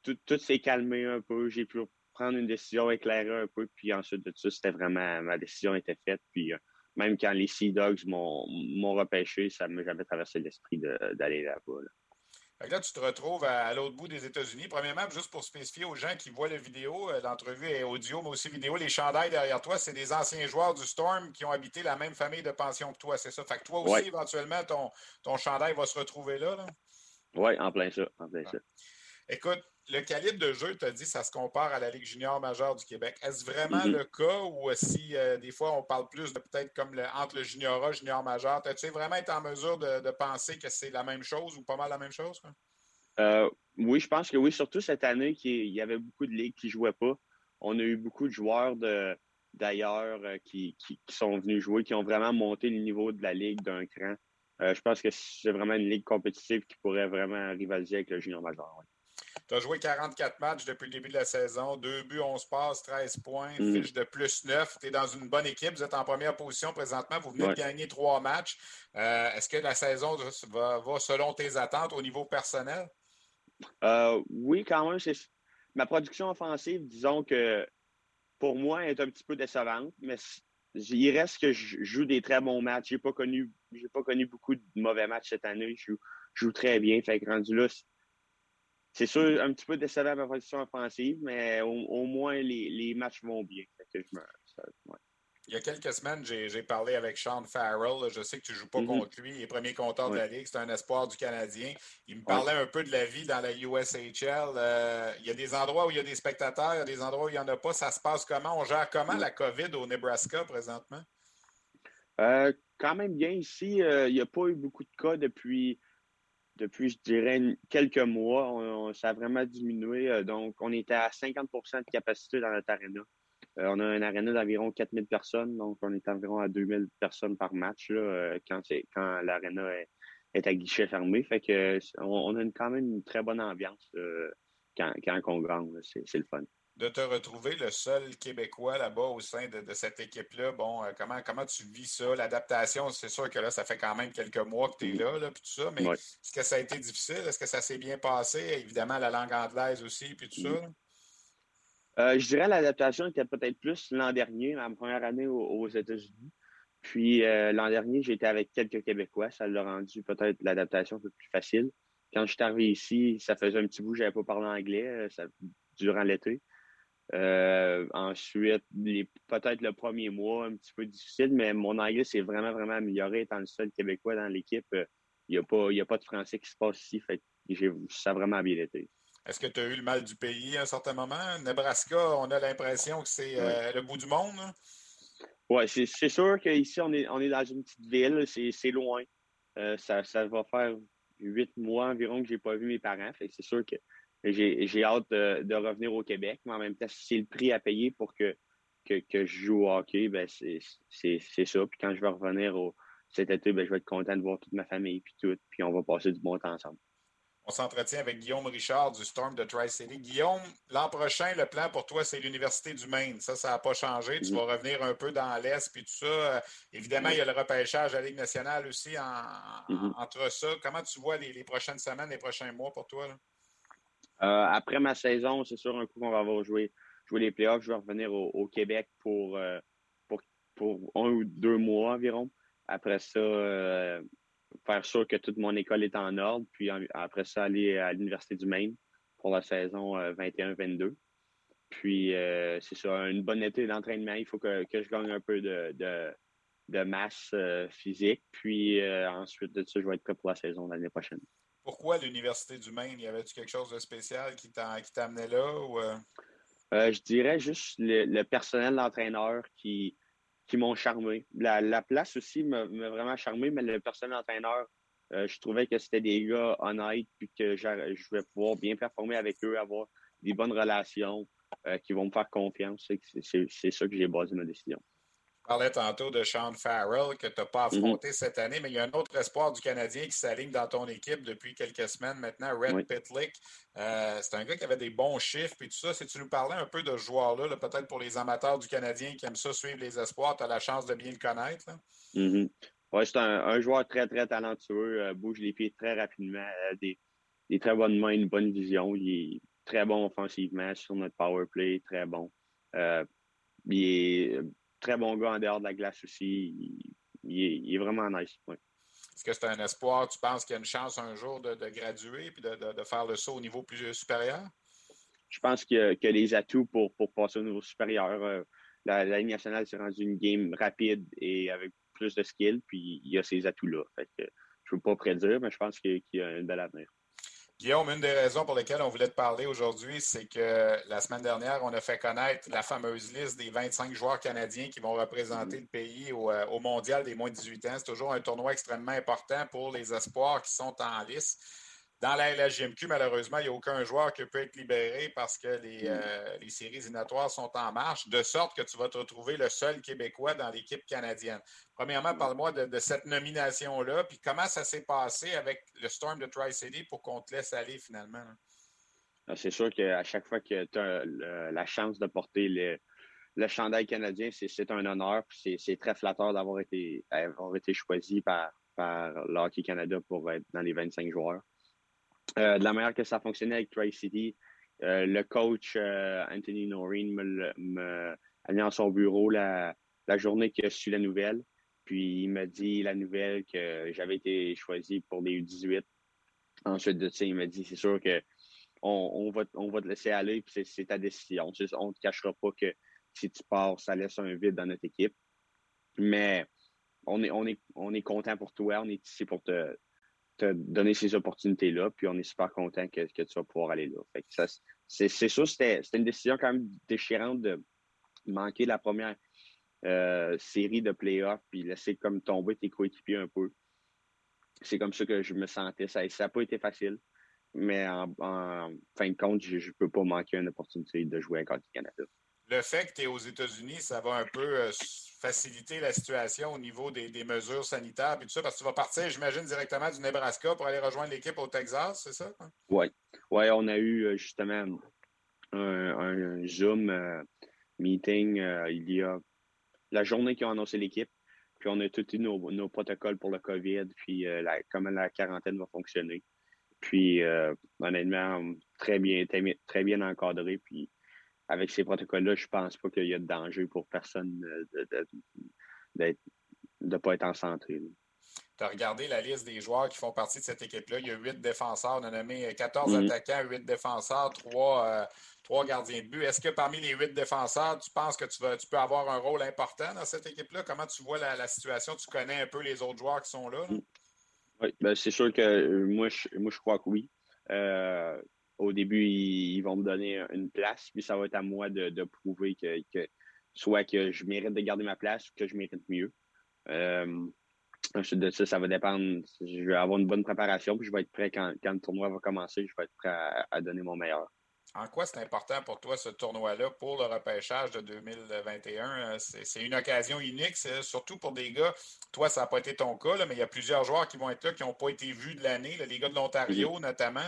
J: tout, s'est calmé un peu, j'ai pu prendre une décision éclairée un peu, puis ensuite de ça, c'était vraiment, ma décision était faite, puis euh, même quand les Sea Dogs m'ont repêché, ça m'a jamais traversé l'esprit d'aller là-bas. là bas
C: Là, tu te retrouves à, l'autre bout des États-Unis. Premièrement, juste pour spécifier aux gens qui voient la vidéo, euh, l'entrevue est audio, mais aussi vidéo, les chandails derrière toi, c'est des anciens joueurs du Storm qui ont habité la même famille de pension que toi, c'est ça? Fait que toi aussi, éventuellement, ton, ton chandail va se retrouver là.
J: Oui, en plein ça. En plein ça.
C: Écoute, le calibre de jeu, tu as dit, ça se compare à la Ligue junior majeure du Québec. Est-ce vraiment
J: mm-hmm.
C: le cas ou si euh, des fois on parle plus de peut-être comme le, entre le junior et junior majeur, as-tu vraiment été en mesure de, penser que c'est la même chose ou pas mal la même chose?
J: Euh, oui, je pense que oui, surtout cette année qu'il y avait beaucoup de ligues qui ne jouaient pas. On a eu beaucoup de joueurs d'ailleurs euh, qui, sont venus jouer, qui ont vraiment monté le niveau de la ligue d'un cran. je pense que c'est vraiment une ligue compétitive qui pourrait vraiment rivaliser avec le junior majeur.
C: Tu as joué 44 matchs depuis le début de la saison, Deux buts, 11 passes, 13 points, mm. fiche de plus 9. Tu es dans une bonne équipe, vous êtes en première position présentement, vous venez de gagner trois matchs. Euh, est-ce que la saison va, selon tes attentes au niveau personnel?
J: Euh, oui, quand même. Ma production offensive, disons que pour moi, est un petit peu décevante, mais il reste que je joue des très bons matchs. Je n'ai pas, connu, pas connu beaucoup de mauvais matchs cette année. Je joue, très bien. Fait que rendu là, c'est sûr, un petit peu décevant ma position offensive, mais au, moins les, matchs vont bien.
C: Il y a quelques semaines, j'ai parlé avec Sean Farrell. Je sais que tu ne joues pas mm-hmm. contre lui. Il est premier compteur de la Ligue. C'est un espoir du Canadien. Il me parlait un peu de la vie dans la USHL. Euh, il y a des endroits où il y a des spectateurs, il y a des endroits où il n'y en a pas. Ça se passe comment? On gère comment la COVID au Nebraska présentement?
J: Euh, quand même bien ici. Euh, il n'y a pas eu beaucoup de cas depuis depuis, je dirais, quelques mois, ça a vraiment diminué. Euh, donc, on était à 50% de capacité dans notre aréna. Euh, on a un aréna d'environ 4000 personnes, donc on est environ à 2000 personnes par match euh, quand, quand l'aréna est, à guichet fermé. Fait que on, a quand même une très bonne ambiance quand, quand on gagne. C'est le fun
C: de te retrouver le seul Québécois là-bas au sein de, cette équipe-là. Bon, euh, comment, comment tu vis ça? L'adaptation, c'est sûr que là, ça fait quand même quelques mois que tu es là, là, puis tout ça, mais est-ce que ça a été difficile? Est-ce que ça s'est bien passé? Évidemment, la langue anglaise aussi, puis tout ça.
J: Euh, je dirais l'adaptation était peut-être plus l'an dernier, ma première année aux, États-Unis. Puis euh, l'an dernier, j'étais avec quelques Québécois. Ça l'a rendu peut-être l'adaptation un peu plus facile. Quand je suis arrivé ici, ça faisait un petit bout n'avais pas parlé anglais durant l'été. Euh, ensuite, peut-être le premier mois, un petit peu difficile, mais mon anglais s'est vraiment, vraiment amélioré étant le seul Québécois dans l'équipe. Il n'y a, pas, a pas de français qui se passe ici. Fait ça a vraiment bien été.
C: Est-ce que tu as eu le mal du pays à un certain moment? Nebraska, on a l'impression que c'est euh, le bout du monde.
J: Oui, c'est sûr qu'ici, on est, on est dans une petite ville. C'est loin. Euh, ça, ça va faire huit mois environ que je n'ai pas vu mes parents. c'est sûr que j'ai hâte de, revenir au Québec, mais en même temps, si c'est le prix à payer pour que, que, je joue au hockey, ben c'est ça. Puis quand je vais revenir au, cet été, ben, je vais être content de voir toute ma famille, puis tout, puis on va passer du bon temps ensemble.
C: On s'entretient avec Guillaume Richard du Storm de Tri-City. Guillaume, l'an prochain, le plan pour toi, c'est l'Université du Maine. Ça, ça n'a pas changé. Tu
J: Mhm.
C: vas revenir un peu dans l'Est, puis tout ça. Euh, Évidemment, il y a le repêchage à la Ligue nationale aussi en-
J: Mhm.
C: entre ça. Comment tu vois les, les prochaines semaines, les prochains mois pour toi? là?
J: Euh, après ma saison, c'est sûr, un coup qu'on va avoir joué, jouer les playoffs, je vais revenir au, Québec pour, euh, pour, pour un ou deux mois environ. Après ça, euh, faire sûr que toute mon école est en ordre, puis après ça, aller à l'Université du Maine pour la saison euh, 21-22. Puis, c'est ça, une bonne été d'entraînement. Il faut que, que je gagne un peu de, de, de masse physique. Puis, ensuite de ça, je vais être prêt pour la saison l'année prochaine.
C: Pourquoi l'Université du Maine? Y avait-tu quelque chose de spécial qui t'amenait là? Ou, euh?
J: Euh, je dirais juste le, personnel d'entraîneur qui, m'ont charmé. La, la place aussi m'a vraiment charmé, mais le personnel d'entraîneur, euh, je trouvais que c'était des gars honnêtes, puis que je vais pouvoir bien performer avec eux, avoir des bonnes relations, qui vont me faire confiance. C'est ça que j'ai basé ma décision.
C: Parlais tantôt de Sean Farrell que tu n'as pas
J: Mhm.
C: affronté cette année, mais il y a un autre espoir du Canadien qui s'aligne dans ton équipe depuis quelques semaines maintenant, Red
J: Oui.
C: Pitlick. Euh, c'est un gars qui avait des bons chiffres et tout ça. Si tu nous parlais un peu de ce joueur-là, là, peut-être pour les amateurs du Canadien qui aiment ça suivre les espoirs, tu as la chance de bien le connaître.
J: Mhm. Ouais, c'est un, un joueur très, très talentueux, euh, bouge les pieds très rapidement, euh, des, des très bonnes mains, une bonne vision. Il est très bon offensivement sur notre power play, très bon. Euh, il est très bon gars en dehors de la glace aussi. Il, il est, il est vraiment nice. ouais.
C: Est-ce que c'est un espoir? Tu penses qu'il y a une chance un jour de, de graduer et de, de- de faire le saut au niveau plus supérieur?
J: Je pense a les atouts pour, pour passer au niveau supérieur. Euh, la, la Ligue nationale s'est rendue une game rapide et avec plus de skill, puis il y a ces atouts-là. Fait que je ne peux pas prédire, mais je pense qu'il qu'il y a un bel avenir.
C: Guillaume, une des raisons pour lesquelles on voulait te parler aujourd'hui, c'est que la semaine dernière, on a fait connaître la fameuse liste des 25 joueurs canadiens qui vont représenter le pays au, euh, mondial des moins de 18 ans. C'est toujours un tournoi extrêmement important pour les espoirs qui sont en liste. Dans la LHJMQ, malheureusement, il n'y a aucun joueur qui peut être libéré parce que les, euh, les séries éliminatoires sont en marche, de sorte que tu vas te retrouver le seul Québécois dans l'équipe canadienne. Premièrement, parle-moi de, de cette nomination-là, puis comment ça s'est passé avec le Storm de Tri-City pour qu'on te laisse aller finalement. là?
J: Ah, C'est sûr qu'à chaque fois que tu as le- la chance de porter le, le chandail canadien, c'est un honneur. C'est c'est très flatteur d'avoir été, avoir été choisi par, par le Hockey Canada pour être dans les 25 joueurs. Euh, de la manière que ça fonctionnait avec Tri-City, euh, le coach euh, Anthony Noreen me, me a mis dans son bureau la, journée que je suis la nouvelle. Puis il m'a dit la nouvelle que j'avais été choisi pour les U18. Ensuite de ça, il m'a dit c'est sûr que on, va, te laisser aller, puis c'est- ta décision. On ne te cachera pas que si tu pars, ça laisse un vide dans notre équipe. Mais on est, on est content pour toi, on est ici pour te, te donner ces opportunités-là, puis on est super content que, que tu vas pouvoir aller là. Fait que ça, c'est c'est sûr, c'était c'était une décision quand même déchirante de manquer la première euh, série de playoffs, puis laisser comme tomber tes coéquipiers un peu. C'est comme ça que je me sentais. Ça n'a pas été facile. Mais en, fin de compte, je ne peux pas manquer une opportunité de jouer avec Hockey Canada.
C: Le fait que tu es aux États-Unis, ça va un peu euh, faciliter la situation au niveau des, des mesures sanitaires et tout ça, parce que tu vas partir, j'imagine, directement du Nebraska pour aller rejoindre l'équipe au Texas, c'est ça?
J: Oui. Ouais, on a eu euh, justement un, Zoom euh, meeting euh, il y a la journée qu'ils ont annoncé l'équipe. Puis on a tous eu nos, nos protocoles pour le COVID, puis la- comment la quarantaine va fonctionner. Puis honnêtement, très, bien- très bien encadré. Puis avec ces protocoles-là, je pense pas qu'il y a de danger pour personne euh, de de pas être en santé.
C: Tu as regardé la liste des joueurs qui font partie de cette équipe-là. Il y a huit défenseurs. On a nommé 14
J: Mhm.
C: attaquants, huit défenseurs, trois, trois gardiens de but. Est-ce que parmi les huit défenseurs, tu penses que tu, vas, tu peux avoir un rôle important dans cette équipe-là? Comment tu vois la, la situation? Tu connais un peu les autres joueurs qui sont là? là?
J: Oui, ben, c'est sûr que euh, moi, je, moi, je crois que oui. Euh, au début, ils, vont me donner une place, puis ça va être à moi de, prouver que, soit que je mérite de garder ma place ou que je mérite mieux. Euh, ensuite de ça, ça va dépendre. Je vais avoir une bonne préparation, puis je vais être prêt quand, quand le tournoi va commencer. Je vais être prêt à donner mon meilleur.
B: En quoi c'est important pour toi ce tournoi-là pour le repêchage de 2021? Euh, c'est une occasion unique, surtout pour des gars. Toi, ça n'a pas été ton cas, mais il y a plusieurs joueurs qui vont être là qui n'ont pas été vus de l'année, les gars de l'Ontario notamment.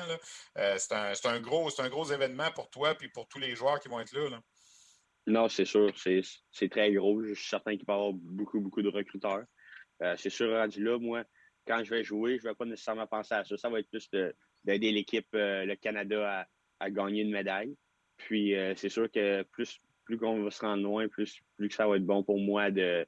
B: Euh, c'est un, gros, un gros événement pour toi et pour tous les joueurs qui vont être là.
J: Non, c'est sûr. C'est très gros. Je suis certain qu'il va y avoir beaucoup, beaucoup de recruteurs. Euh, c'est sûr, rendu là, moi, quand je vais jouer, je ne vais pas nécessairement penser à ça. Ça va être plus d'aider l'équipe, le Canada, à à gagner une médaille. Puis euh, c'est sûr que plus, plus qu'on va se rendre loin, plus, plus que ça va être bon pour moi de,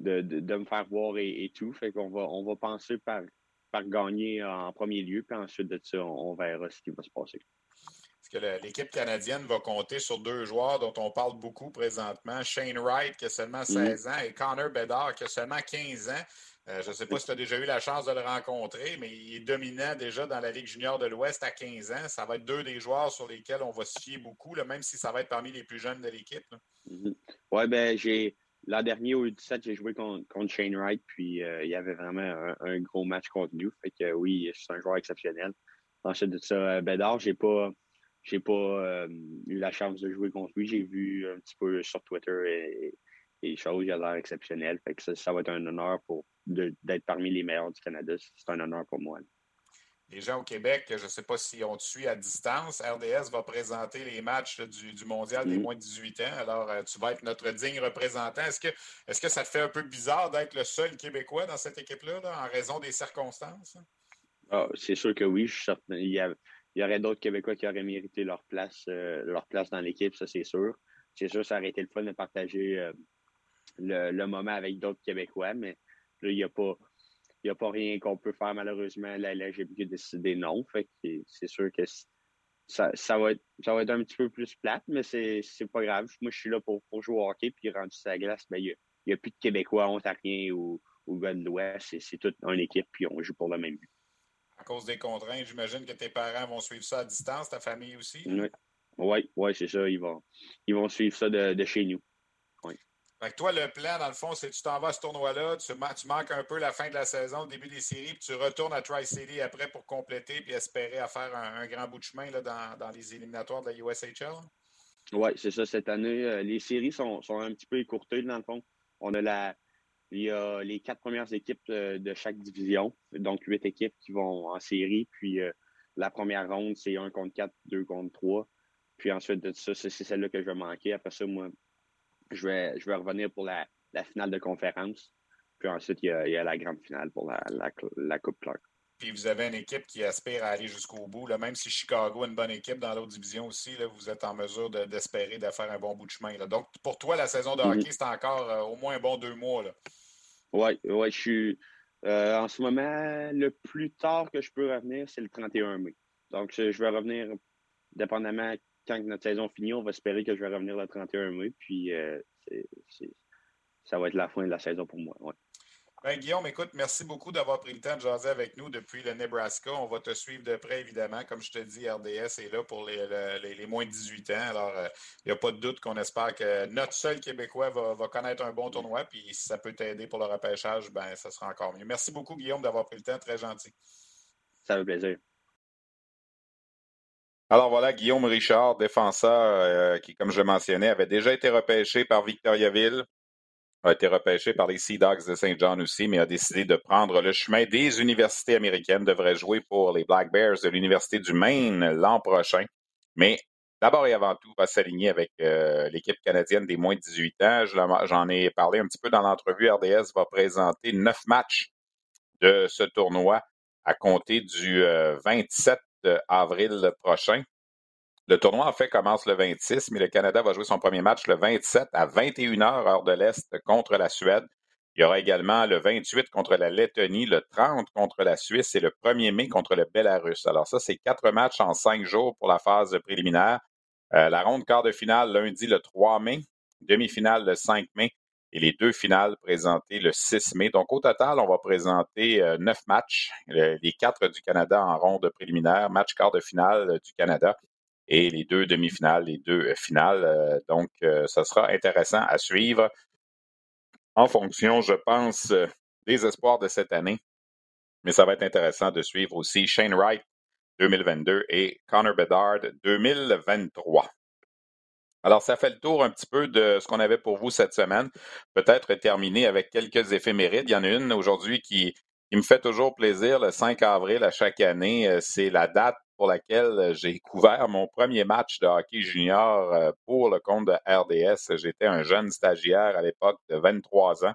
J: de, de, me faire voir et, tout. Fait qu'on va, on va penser par, par gagner en premier lieu, puis ensuite de ça, on, verra ce qui va se passer.
B: Est-ce que l'équipe canadienne va compter sur deux joueurs dont on parle beaucoup présentement? Shane Wright, qui a seulement 16 mm. ans, et Connor Bedard, qui a seulement 15 ans. Euh, je ne sais pas si tu as déjà eu la chance de le rencontrer, mais il est dominant déjà dans la Ligue junior de l'Ouest à 15 ans. Ça va être deux des joueurs sur lesquels on va se fier beaucoup, même si ça va être parmi les plus jeunes de l'équipe.
J: Mm-hmm. Oui, ben j'ai. L'an dernier, au U17, j'ai joué contre, Shane Wright, puis euh, il y avait vraiment un, gros match contre nous. Fait que oui, c'est un joueur exceptionnel. Ensuite de ça, euh, Bédard, j'ai pas j'ai pas eu la chance de jouer contre lui. J'ai vu un petit peu sur Twitter et, et choses. Il a l'air exceptionnel. Fait que ça, va être un honneur pour d'être parmi les meilleurs du Canada. C'est un honneur pour moi.
B: Les gens au Québec, je ne sais pas si on te suit à distance. RDS va présenter les matchs du, mondial des mm-hmm. moins de 18 ans. Alors, euh, tu vas être notre digne représentant. Est-ce que, est que ça te fait un peu bizarre d'être le seul Québécois dans cette équipe-là, en raison des circonstances?
J: Ah, c'est sûr que oui. Il y, aurait d'autres Québécois qui auraient mérité leur place, euh, leur place dans l'équipe, ça c'est sûr. C'est sûr, ça aurait été le fun de partager euh, le, moment avec d'autres Québécois, mais là, il n'y a pas. Il a pas rien qu'on peut faire, malheureusement. La LGBTQ a décidé non. Fait que c'est sûr que ça, ça, va être, ça va être un petit peu plus plate, mais c'est pas grave. Moi, je suis là pour, pour jouer au hockey, puis rendu sa glace, ben, il n'y a, plus de Québécois, Ontariens ou, ou gars de l'Ouest. C'est toute une équipe, puis on joue pour le même but.
B: À cause des contraintes, j'imagine que tes parents vont suivre ça à distance, ta famille aussi?
J: Oui, oui, ouais, c'est ça. Ils vont, ils vont suivre ça de, de chez nous.
B: Fait toi, le plan, dans le fond, c'est que tu t'en vas à ce tournoi-là, tu, manques un peu la fin de la saison, le début des séries, puis tu retournes à Tri-City après pour compléter puis espérer faire un, grand bout de chemin dans, les éliminatoires de la USHL?
J: Oui, c'est ça. Cette année, euh, les séries sont, un petit peu écourtées, dans le fond. On a la, il y a les quatre premières équipes euh, de, chaque division, donc huit équipes qui vont en série. Puis euh, la première ronde, c'est un contre quatre, deux contre trois. Puis ensuite de ça, c'est celle-là que je vais manquer. Après ça, moi, je vais, je vais revenir pour la, finale de conférence. Puis ensuite, il y a, la grande finale pour la, la, Coupe Clark.
B: Puis vous avez une équipe qui aspire à aller jusqu'au bout. Même si Chicago a une bonne équipe dans l'autre division aussi, là, vous êtes en mesure d'espérer de, faire un bon bout de chemin. Donc, pour toi, la saison de mm-hmm. hockey, c'est encore euh, au moins un bon deux mois.
J: Oui, ouais, je suis. Euh, en ce moment, le plus tard que je peux revenir, c'est le 31 mai. Donc, je vais revenir dépendamment quand notre saison finit, on va espérer que je vais revenir le 31 mai. Puis euh, ça va être la fin de la saison pour moi.
B: Ben, Guillaume, écoute, merci beaucoup d'avoir pris le temps de jaser avec nous depuis le Nebraska. On va te suivre de près, évidemment. Comme je te dis, RDS est là pour les, moins de 18 ans. Alors, il euh, n'y a pas de doute qu'on espère que notre seul Québécois va, connaître un bon tournoi. Puis si ça peut t'aider pour le repêchage, ben, ça sera encore mieux. Merci beaucoup, Guillaume, d'avoir pris le temps. Très gentil.
J: Ça fait plaisir.
B: Alors voilà, Guillaume Richard, défenseur euh, qui, comme je mentionnais, avait déjà été repêché par Victoriaville, a été repêché par les Sea Dogs de Saint John aussi, mais a décidé de prendre le chemin des universités américaines, devrait jouer pour les Black Bears de l'Université du Maine l'an prochain. Mais d'abord et avant tout, va s'aligner avec euh, l'équipe canadienne des moins de 18 ans. J'en ai parlé un petit peu dans l'entrevue. RDS va présenter neuf matchs de ce tournoi à compter du 27 euh, avril prochain. Le tournoi, en fait, commence le 26, mais le Canada va jouer son premier match le 27 à 21h, heure de l'Est, contre la Suède. Il y aura également le 28 contre la Lettonie, le 30 contre la Suisse et le 1er mai contre le Belarus. Alors ça, c'est quatre matchs en cinq jours pour la phase préliminaire. Euh, la ronde quart de finale lundi le 3 mai, demi-finale le 5 mai et les deux finales présentées le 6 mai. Donc, au total, on va présenter euh, neuf matchs, les quatre du Canada en ronde préliminaire, match quart de finale euh, du Canada et les deux demi-finales, les deux euh, finales. Donc, ça sera intéressant à suivre en fonction, je pense, des espoirs de cette année. Mais ça va être intéressant de suivre aussi Shane Wright, 2022 et Connor Bedard 2023. Alors, ça fait le tour un petit peu de ce qu'on avait pour vous cette semaine. Peut-être terminer avec quelques éphémérides. Il y en a une aujourd'hui qui, me fait toujours plaisir, le 5 avril à chaque année. Euh, c'est la date pour laquelle j'ai couvert mon premier match de hockey junior euh, pour le compte de RDS. J'étais un jeune stagiaire à l'époque de 23 ans.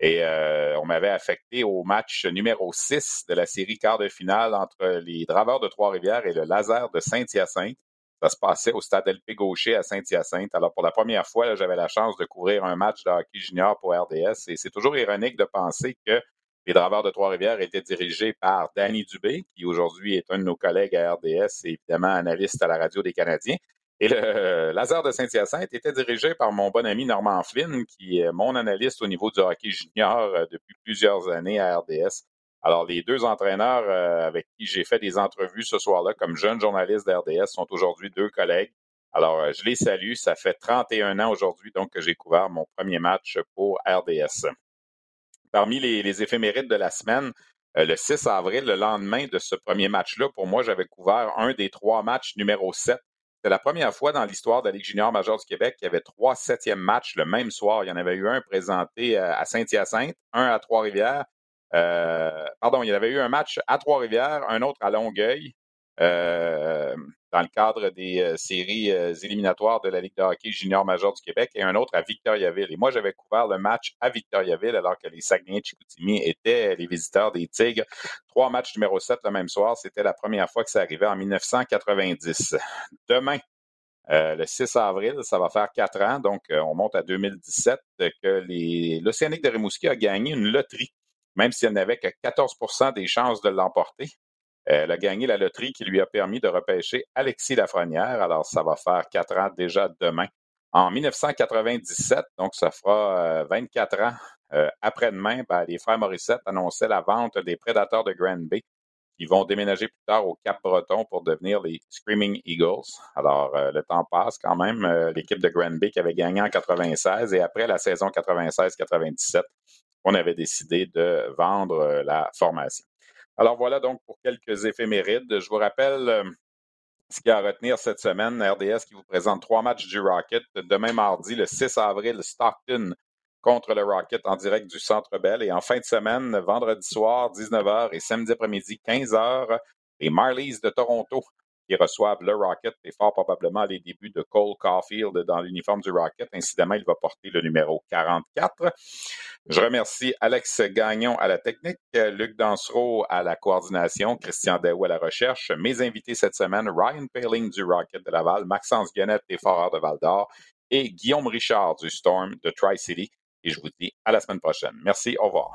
B: Et euh, on m'avait affecté au match numéro 6 de la série quart de finale entre les Draveurs de Trois-Rivières et le Laser de Saint-Hyacinthe. Ça se passait au stade LP Gaucher à Saint-Hyacinthe. Alors, pour la première fois, j'avais la chance de couvrir un match de hockey junior pour RDS. Et c'est toujours ironique de penser que les Draveurs de Trois-Rivières étaient dirigés par Danny Dubé, qui aujourd'hui est un de nos collègues à RDS et évidemment analyste à la radio des Canadiens. Et le Lazare de Saint-Hyacinthe était dirigé par mon bon ami Normand Flynn, qui est mon analyste au niveau du hockey junior euh, depuis plusieurs années à RDS. Alors, les deux entraîneurs euh, avec qui j'ai fait des entrevues ce soir-là comme jeune journaliste d'RDS sont aujourd'hui deux collègues. Alors, euh, je les salue. Ça fait 31 ans aujourd'hui, donc, que j'ai couvert mon premier match pour RDS. Parmi les, éphémérides de la semaine, euh, le 6 avril, le lendemain de ce premier match-là, pour moi, j'avais couvert un des trois matchs numéro 7. C'est la première fois dans l'histoire de la Ligue junior majeure du Québec qu'il y avait trois septièmes matchs le même soir. Il y en avait eu un présenté à Saint-Hyacinthe, un à Trois-Rivières pardon, il y avait eu un match à Trois-Rivières, un autre à Longueuil, euh, dans le cadre des euh, séries éliminatoires de la Ligue de hockey junior majeur du Québec, et un autre à Victoriaville. Et moi, j'avais couvert le match à Victoriaville, alors que les Saguenay Chicoutimi étaient les visiteurs des Tigres. Trois matchs numéro 7 le même soir. C'était la première fois que ça arrivait en 1990. Demain, le 6 avril, ça va faire quatre ans, donc on monte à 2017, que l'Océanique de Rimouski a gagné une loterie même si elle n'avait que 14% des chances de l'emporter. Elle a gagné la loterie qui lui a permis de repêcher Alexis Lafrenière. Alors, ça va faire quatre ans déjà demain. En 1997, donc ça fera 24 euh, ans euh, après-demain, ben, les frères Morissette annonçaient la vente des prédateurs de Grand Bay qui vont déménager plus tard au Cap-Breton pour devenir les Screaming Eagles. Alors, euh, le temps passe quand même. L'équipe de Grand Bay qui avait gagné en 96 et après la saison 96-97, on avait décidé de vendre euh, la formation. Alors voilà donc pour quelques éphémérides. Je vous rappelle euh, ce qu'il y a à retenir cette semaine. RDS qui vous présente trois matchs du Rocket. Demain mardi, le 6 avril, Stockton contre le Rocket en direct du Centre Bell. Et en fin de semaine, vendredi soir, 19h et samedi après-midi, 15h, les Marlies de Toronto qui reçoivent le Rocket et fort probablement les débuts de Cole Caulfield dans l'uniforme du Rocket. Incidemment, il va porter le numéro 44. Je remercie Alex Gagnon à la technique, Luc Dansereau à la coordination, Christian Daou à la recherche. Mes invités cette semaine, Ryan Paling du Rocket de Laval, Maxence Guenette des Foreurs de Val-d'Or et Guillaume Richard du Storm de Tri-City. Et je vous dis à la semaine prochaine. Merci, au revoir.